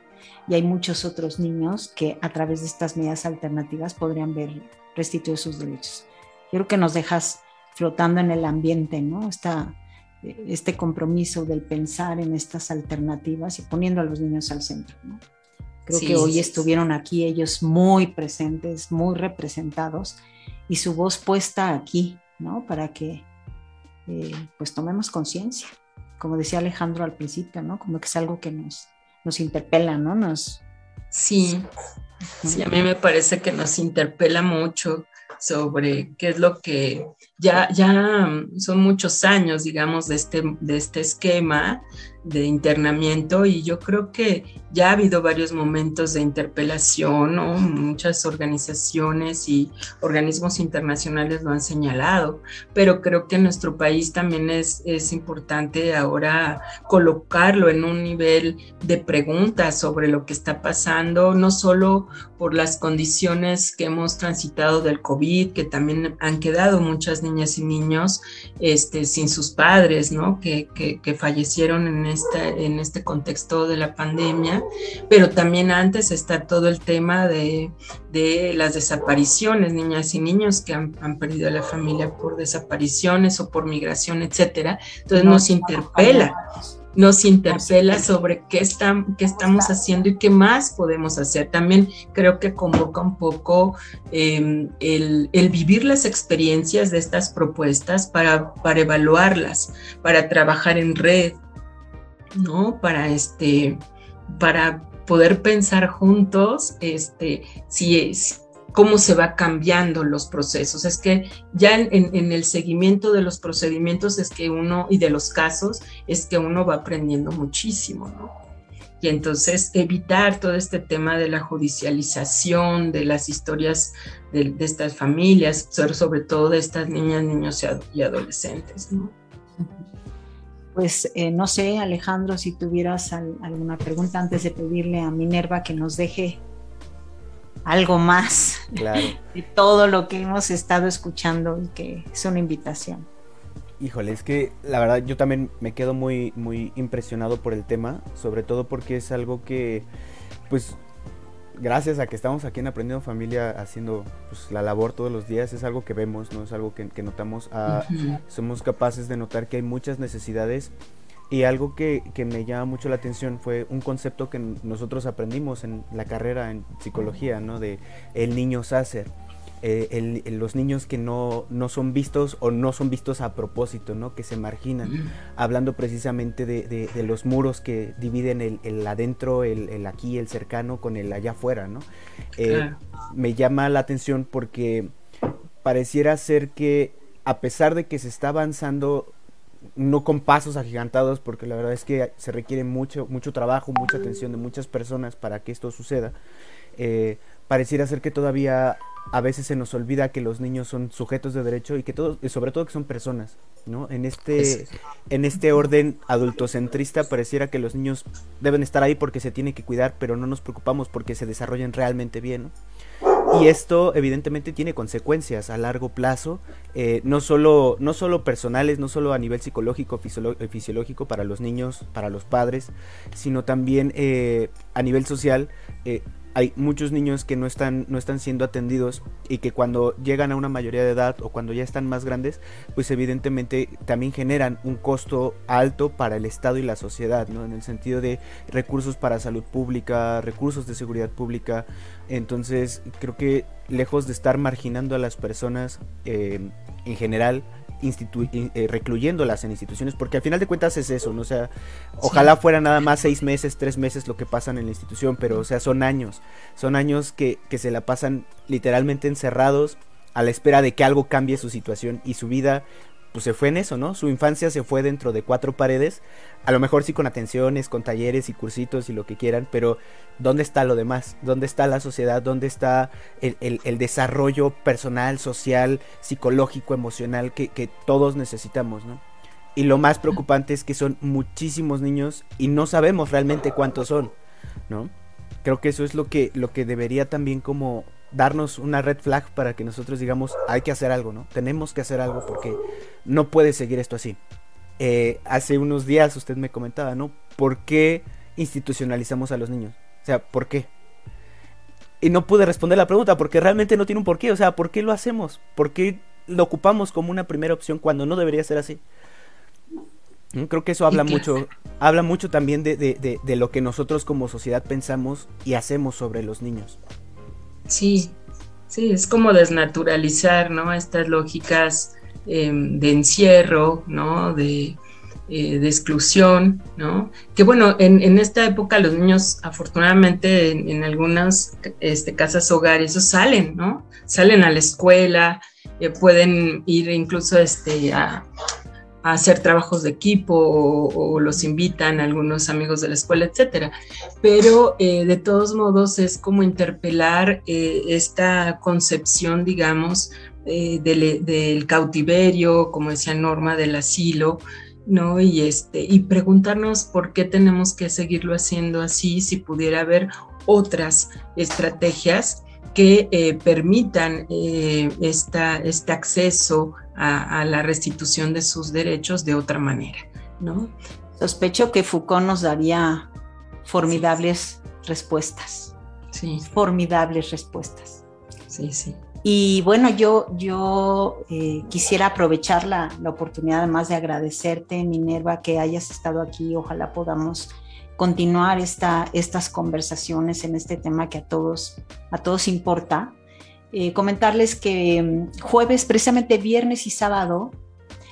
Y hay muchos otros niños que a través de estas medidas alternativas podrían ver restituir sus derechos. Yo creo que nos dejas flotando en el ambiente, ¿no? este compromiso del pensar en estas alternativas y poniendo a los niños al centro, ¿no? Creo que hoy estuvieron aquí ellos muy presentes, muy representados y su voz puesta aquí, ¿no? Para que eh, pues tomemos conciencia, como decía Alejandro al principio, ¿no? Como que es algo que nos, nos interpela, ¿no? Nos... Sí, sí, a mí me parece que nos interpela mucho sobre qué es lo que ya, ya son muchos años, digamos, de este, de este esquema de internamiento y yo creo que ya ha habido varios momentos de interpelación, ¿no? muchas organizaciones y organismos internacionales lo han señalado, pero creo que en nuestro país también es, es importante ahora colocarlo en un nivel de preguntas sobre lo que está pasando, no solo por las condiciones que hemos transitado del COVID, que también han quedado muchas niñas y niños este, sin sus padres, ¿no? que, que, que fallecieron en en este contexto de la pandemia, pero también antes está todo el tema de, las desapariciones, niñas y niños que han, perdido a la familia por desapariciones o por migración, etcétera. Entonces nos interpela nos interpela sobre qué, qué estamos haciendo y qué más podemos hacer. También creo que convoca un poco em, el, el, vivir las experiencias de estas propuestas para, para evaluarlas, para trabajar en red, ¿no? Para este, para poder pensar juntos, este, si es cómo se va cambiando los procesos. Es que ya en, el seguimiento de los procedimientos es que uno, y de los casos, es que uno va aprendiendo muchísimo, ¿no? Y entonces evitar todo este tema de la judicialización, de las historias de, estas familias, sobre todo de estas niñas, niños y adolescentes. Pues eh, no sé, Alejandro, si tuvieras alguna pregunta antes de pedirle a Minerva que nos deje algo más de todo lo que hemos estado escuchando y que es una invitación. Híjole, es que la verdad yo también me quedo muy, muy impresionado por el tema, sobre todo porque es algo que, pues, gracias a que estamos aquí en Aprendiendo Familia haciendo pues, la labor todos los días, es algo que vemos, no es algo que, notamos. Ah, somos capaces de notar que hay muchas necesidades y algo que, que, me llama mucho la atención fue un concepto que nosotros aprendimos en la carrera en psicología, ¿no? De el niño sácer eh, los niños que no, no, son vistos o no son vistos a propósito, ¿no? que se marginan, hablando precisamente de, los muros que dividen el, adentro, el, aquí, el cercano con el allá afuera. ¿no? Eh, me llama la atención porque pareciera ser que a pesar de que se está avanzando no con pasos agigantados, porque la verdad es que se requiere mucho, mucho trabajo, mucha atención de muchas personas para que esto suceda. Eh, pareciera ser que todavía a veces se nos olvida que los niños son sujetos de derecho y que todos, y sobre todo que son personas, ¿no? En este, en este orden adultocentrista pareciera que los niños deben estar ahí porque se tiene que cuidar, pero no nos preocupamos porque se desarrollen realmente bien, ¿no? Y esto evidentemente tiene consecuencias a largo plazo, eh, no, solo, no solo personales, no solo a nivel psicológico, fisiológico para los niños, para los padres, sino también eh, a nivel social. Eh, hay muchos niños que no están, no están siendo atendidos y que cuando llegan a una mayoría de edad o cuando ya están más grandes, pues evidentemente también generan un costo alto para el Estado y la sociedad, ¿no? En el sentido de recursos para salud pública, recursos de seguridad pública. Entonces, creo que lejos de estar marginando a las personas eh, en general, eh, recluyéndolas en instituciones, porque al final de cuentas es eso, ¿no? O sea, ojalá fuera nada más seis meses, tres meses lo que pasan en la institución, pero o sea, son años, son años que, que se la pasan literalmente encerrados a la espera de que algo cambie su situación y su vida pues se fue en eso, ¿no? Su infancia se fue dentro de cuatro paredes, a lo mejor sí con atenciones, con talleres y cursitos y lo que quieran, pero ¿dónde está lo demás? ¿Dónde está la sociedad? ¿Dónde está el, desarrollo personal, social, psicológico, emocional que, que, todos necesitamos, ¿no? Y lo más preocupante es que son muchísimos niños y no sabemos realmente cuántos son, ¿no? Creo que eso es lo que, lo que debería también como darnos una red flag para que nosotros digamos, hay que hacer algo, ¿no? Tenemos que hacer algo porque no puede seguir esto así. Eh, hace unos días usted me comentaba, ¿no? ¿Por qué institucionalizamos a los niños? O sea, ¿por qué? Y no pude responder la pregunta porque realmente no tiene un porqué. O sea, ¿por qué lo hacemos? ¿Por qué lo ocupamos como una primera opción cuando no debería ser así? Mm, creo que eso habla mucho, habla mucho también de, de lo que nosotros como sociedad pensamos y hacemos sobre los niños. Sí, Sí, es como desnaturalizar, ¿no? Estas lógicas em, de encierro, ¿no? De, eh, de exclusión, ¿no? Que bueno, en, esta época los niños, afortunadamente, en, algunas este, casas hogares, salen, ¿no? Salen a la escuela, eh, pueden ir incluso este, a, hacer trabajos de equipo o, los invitan algunos amigos de la escuela, etcétera. Pero eh, de todos modos es como interpelar esta concepción, digamos, del, del, cautiverio, como decía Norma, del asilo, ¿no? Y, este, y preguntarnos por qué tenemos que seguirlo haciendo así, si pudiera haber otras estrategias que eh, permitan eh, esta, este acceso a, la restitución de sus derechos de otra manera, ¿no? Sospecho que Foucault nos daría formidables respuestas. Sí. Formidables respuestas. Sí, sí. Y bueno, yo, yo eh, quisiera aprovechar la, la, oportunidad además de agradecerte, Minerva, que hayas estado aquí. Ojalá podamos continuar esta, estas conversaciones en este tema que a todos, a todos importa. Eh, comentarles que mm, jueves, precisamente viernes y sábado,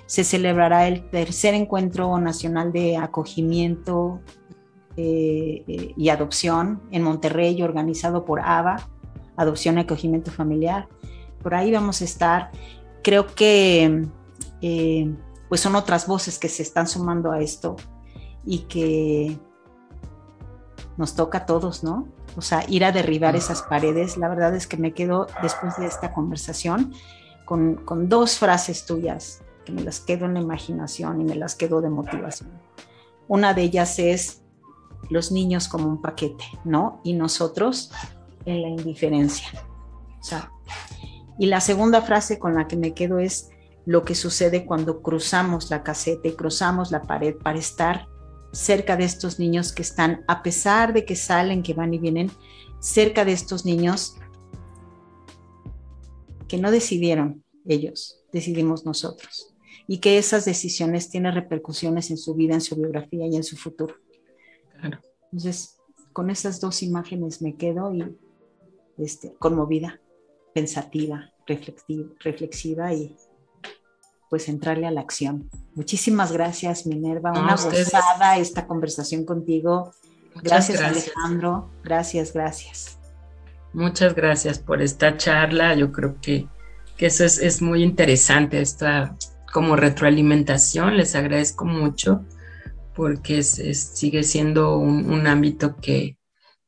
se celebrará el tercer encuentro nacional de acogimiento eh, y adopción en Monterrey, organizado por ABA, Adopción y Acogimiento Familiar por ahí vamos a estar. Creo que eh, pues son otras voces que se están sumando a esto y que nos toca a todos, ¿no? O sea, ir a derribar esas paredes. La verdad es que me quedo después de esta conversación con, con dos frases tuyas que me las quedo en la imaginación y me las quedo de motivación. Una de ellas es los niños como un paquete, ¿no? Y nosotros en la indiferencia. O sea, y la segunda frase con la que me quedo es lo que sucede cuando cruzamos la caseta y cruzamos la pared para estar cerca de estos niños que están, a pesar de que salen, que van y vienen, cerca de estos niños que no decidieron ellos, decidimos nosotros. Y que esas decisiones tienen repercusiones en su vida, en su biografía y en su futuro. Entonces, con esas dos imágenes me quedo y este, conmovida pensativa, reflexiva, reflexiva y pues entrarle a la acción. Muchísimas gracias, Minerva. Una gozada esta conversación contigo. Gracias, Alejandro. Gracias, gracias. Muchas gracias por esta charla. Yo creo que, que eso es, es, muy interesante, esta como retroalimentación. Les agradezco mucho porque es, sigue siendo un, un ámbito que,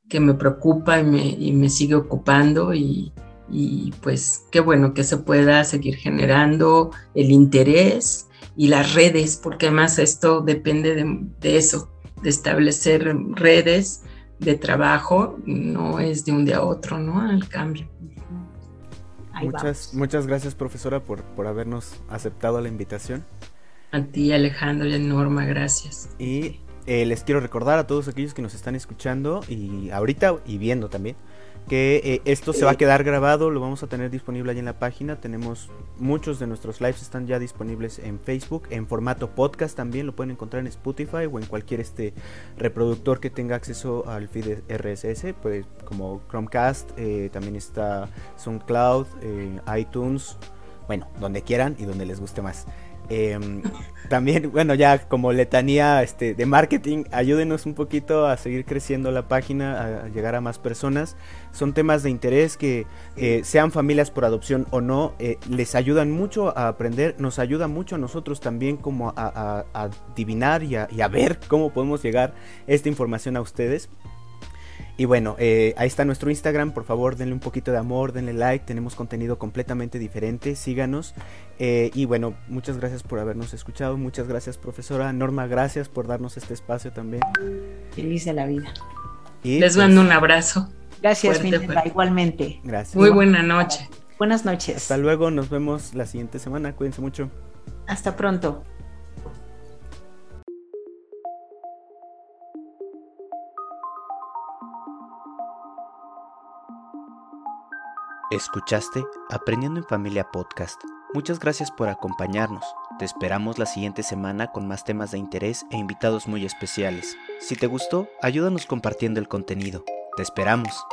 que, me preocupa y me, y me sigue ocupando y, y pues qué bueno que se pueda seguir generando el interés y las redes, porque además esto depende de, eso, de establecer redes de trabajo, no es de un día a otro, ¿no? El cambio. muchas, muchas gracias, profesora, por, por habernos aceptado la invitación. A ti, Alejandro y a Norma, gracias. Y eh, les quiero recordar a todos aquellos que nos están escuchando y ahorita y viendo también que eh, esto se va a quedar grabado, lo vamos a tener disponible ahí en la página. Tenemos muchos de nuestros lives están ya disponibles en Facebook, en formato podcast también, lo pueden encontrar en Spotify o en cualquier este reproductor que tenga acceso al feed RSS, pues como Chromecast, eh, también está SoundCloud, eh, iTunes, bueno, donde quieran y donde les guste más. Em, también, bueno, ya como letanía este, de marketing, ayúdenos un poquito a seguir creciendo la página, a, llegar a más personas. Son temas de interés que eh, sean familias por adopción o no, eh, les ayudan mucho a aprender, nos ayuda mucho a nosotros también como a, adivinar y a ver cómo podemos llegar esta información a ustedes. Y bueno, eh, ahí está nuestro Instagram, por favor denle un poquito de amor, denle like, tenemos contenido completamente diferente, síganos. Eh, y bueno, muchas gracias por habernos escuchado, muchas gracias profesora Norma, gracias por darnos este espacio también. Feliz de la vida. Y Les mando un abrazo. Gracias, igualmente. Gracias. Muy buena noche. Buenas noches. Hasta luego, nos vemos la siguiente semana, cuídense mucho. Hasta pronto. Escuchaste Aprendiendo en Familia Podcast. Muchas gracias por acompañarnos. Te esperamos la siguiente semana con más temas de interés e invitados muy especiales. Si te gustó, ayúdanos compartiendo el contenido. Te esperamos.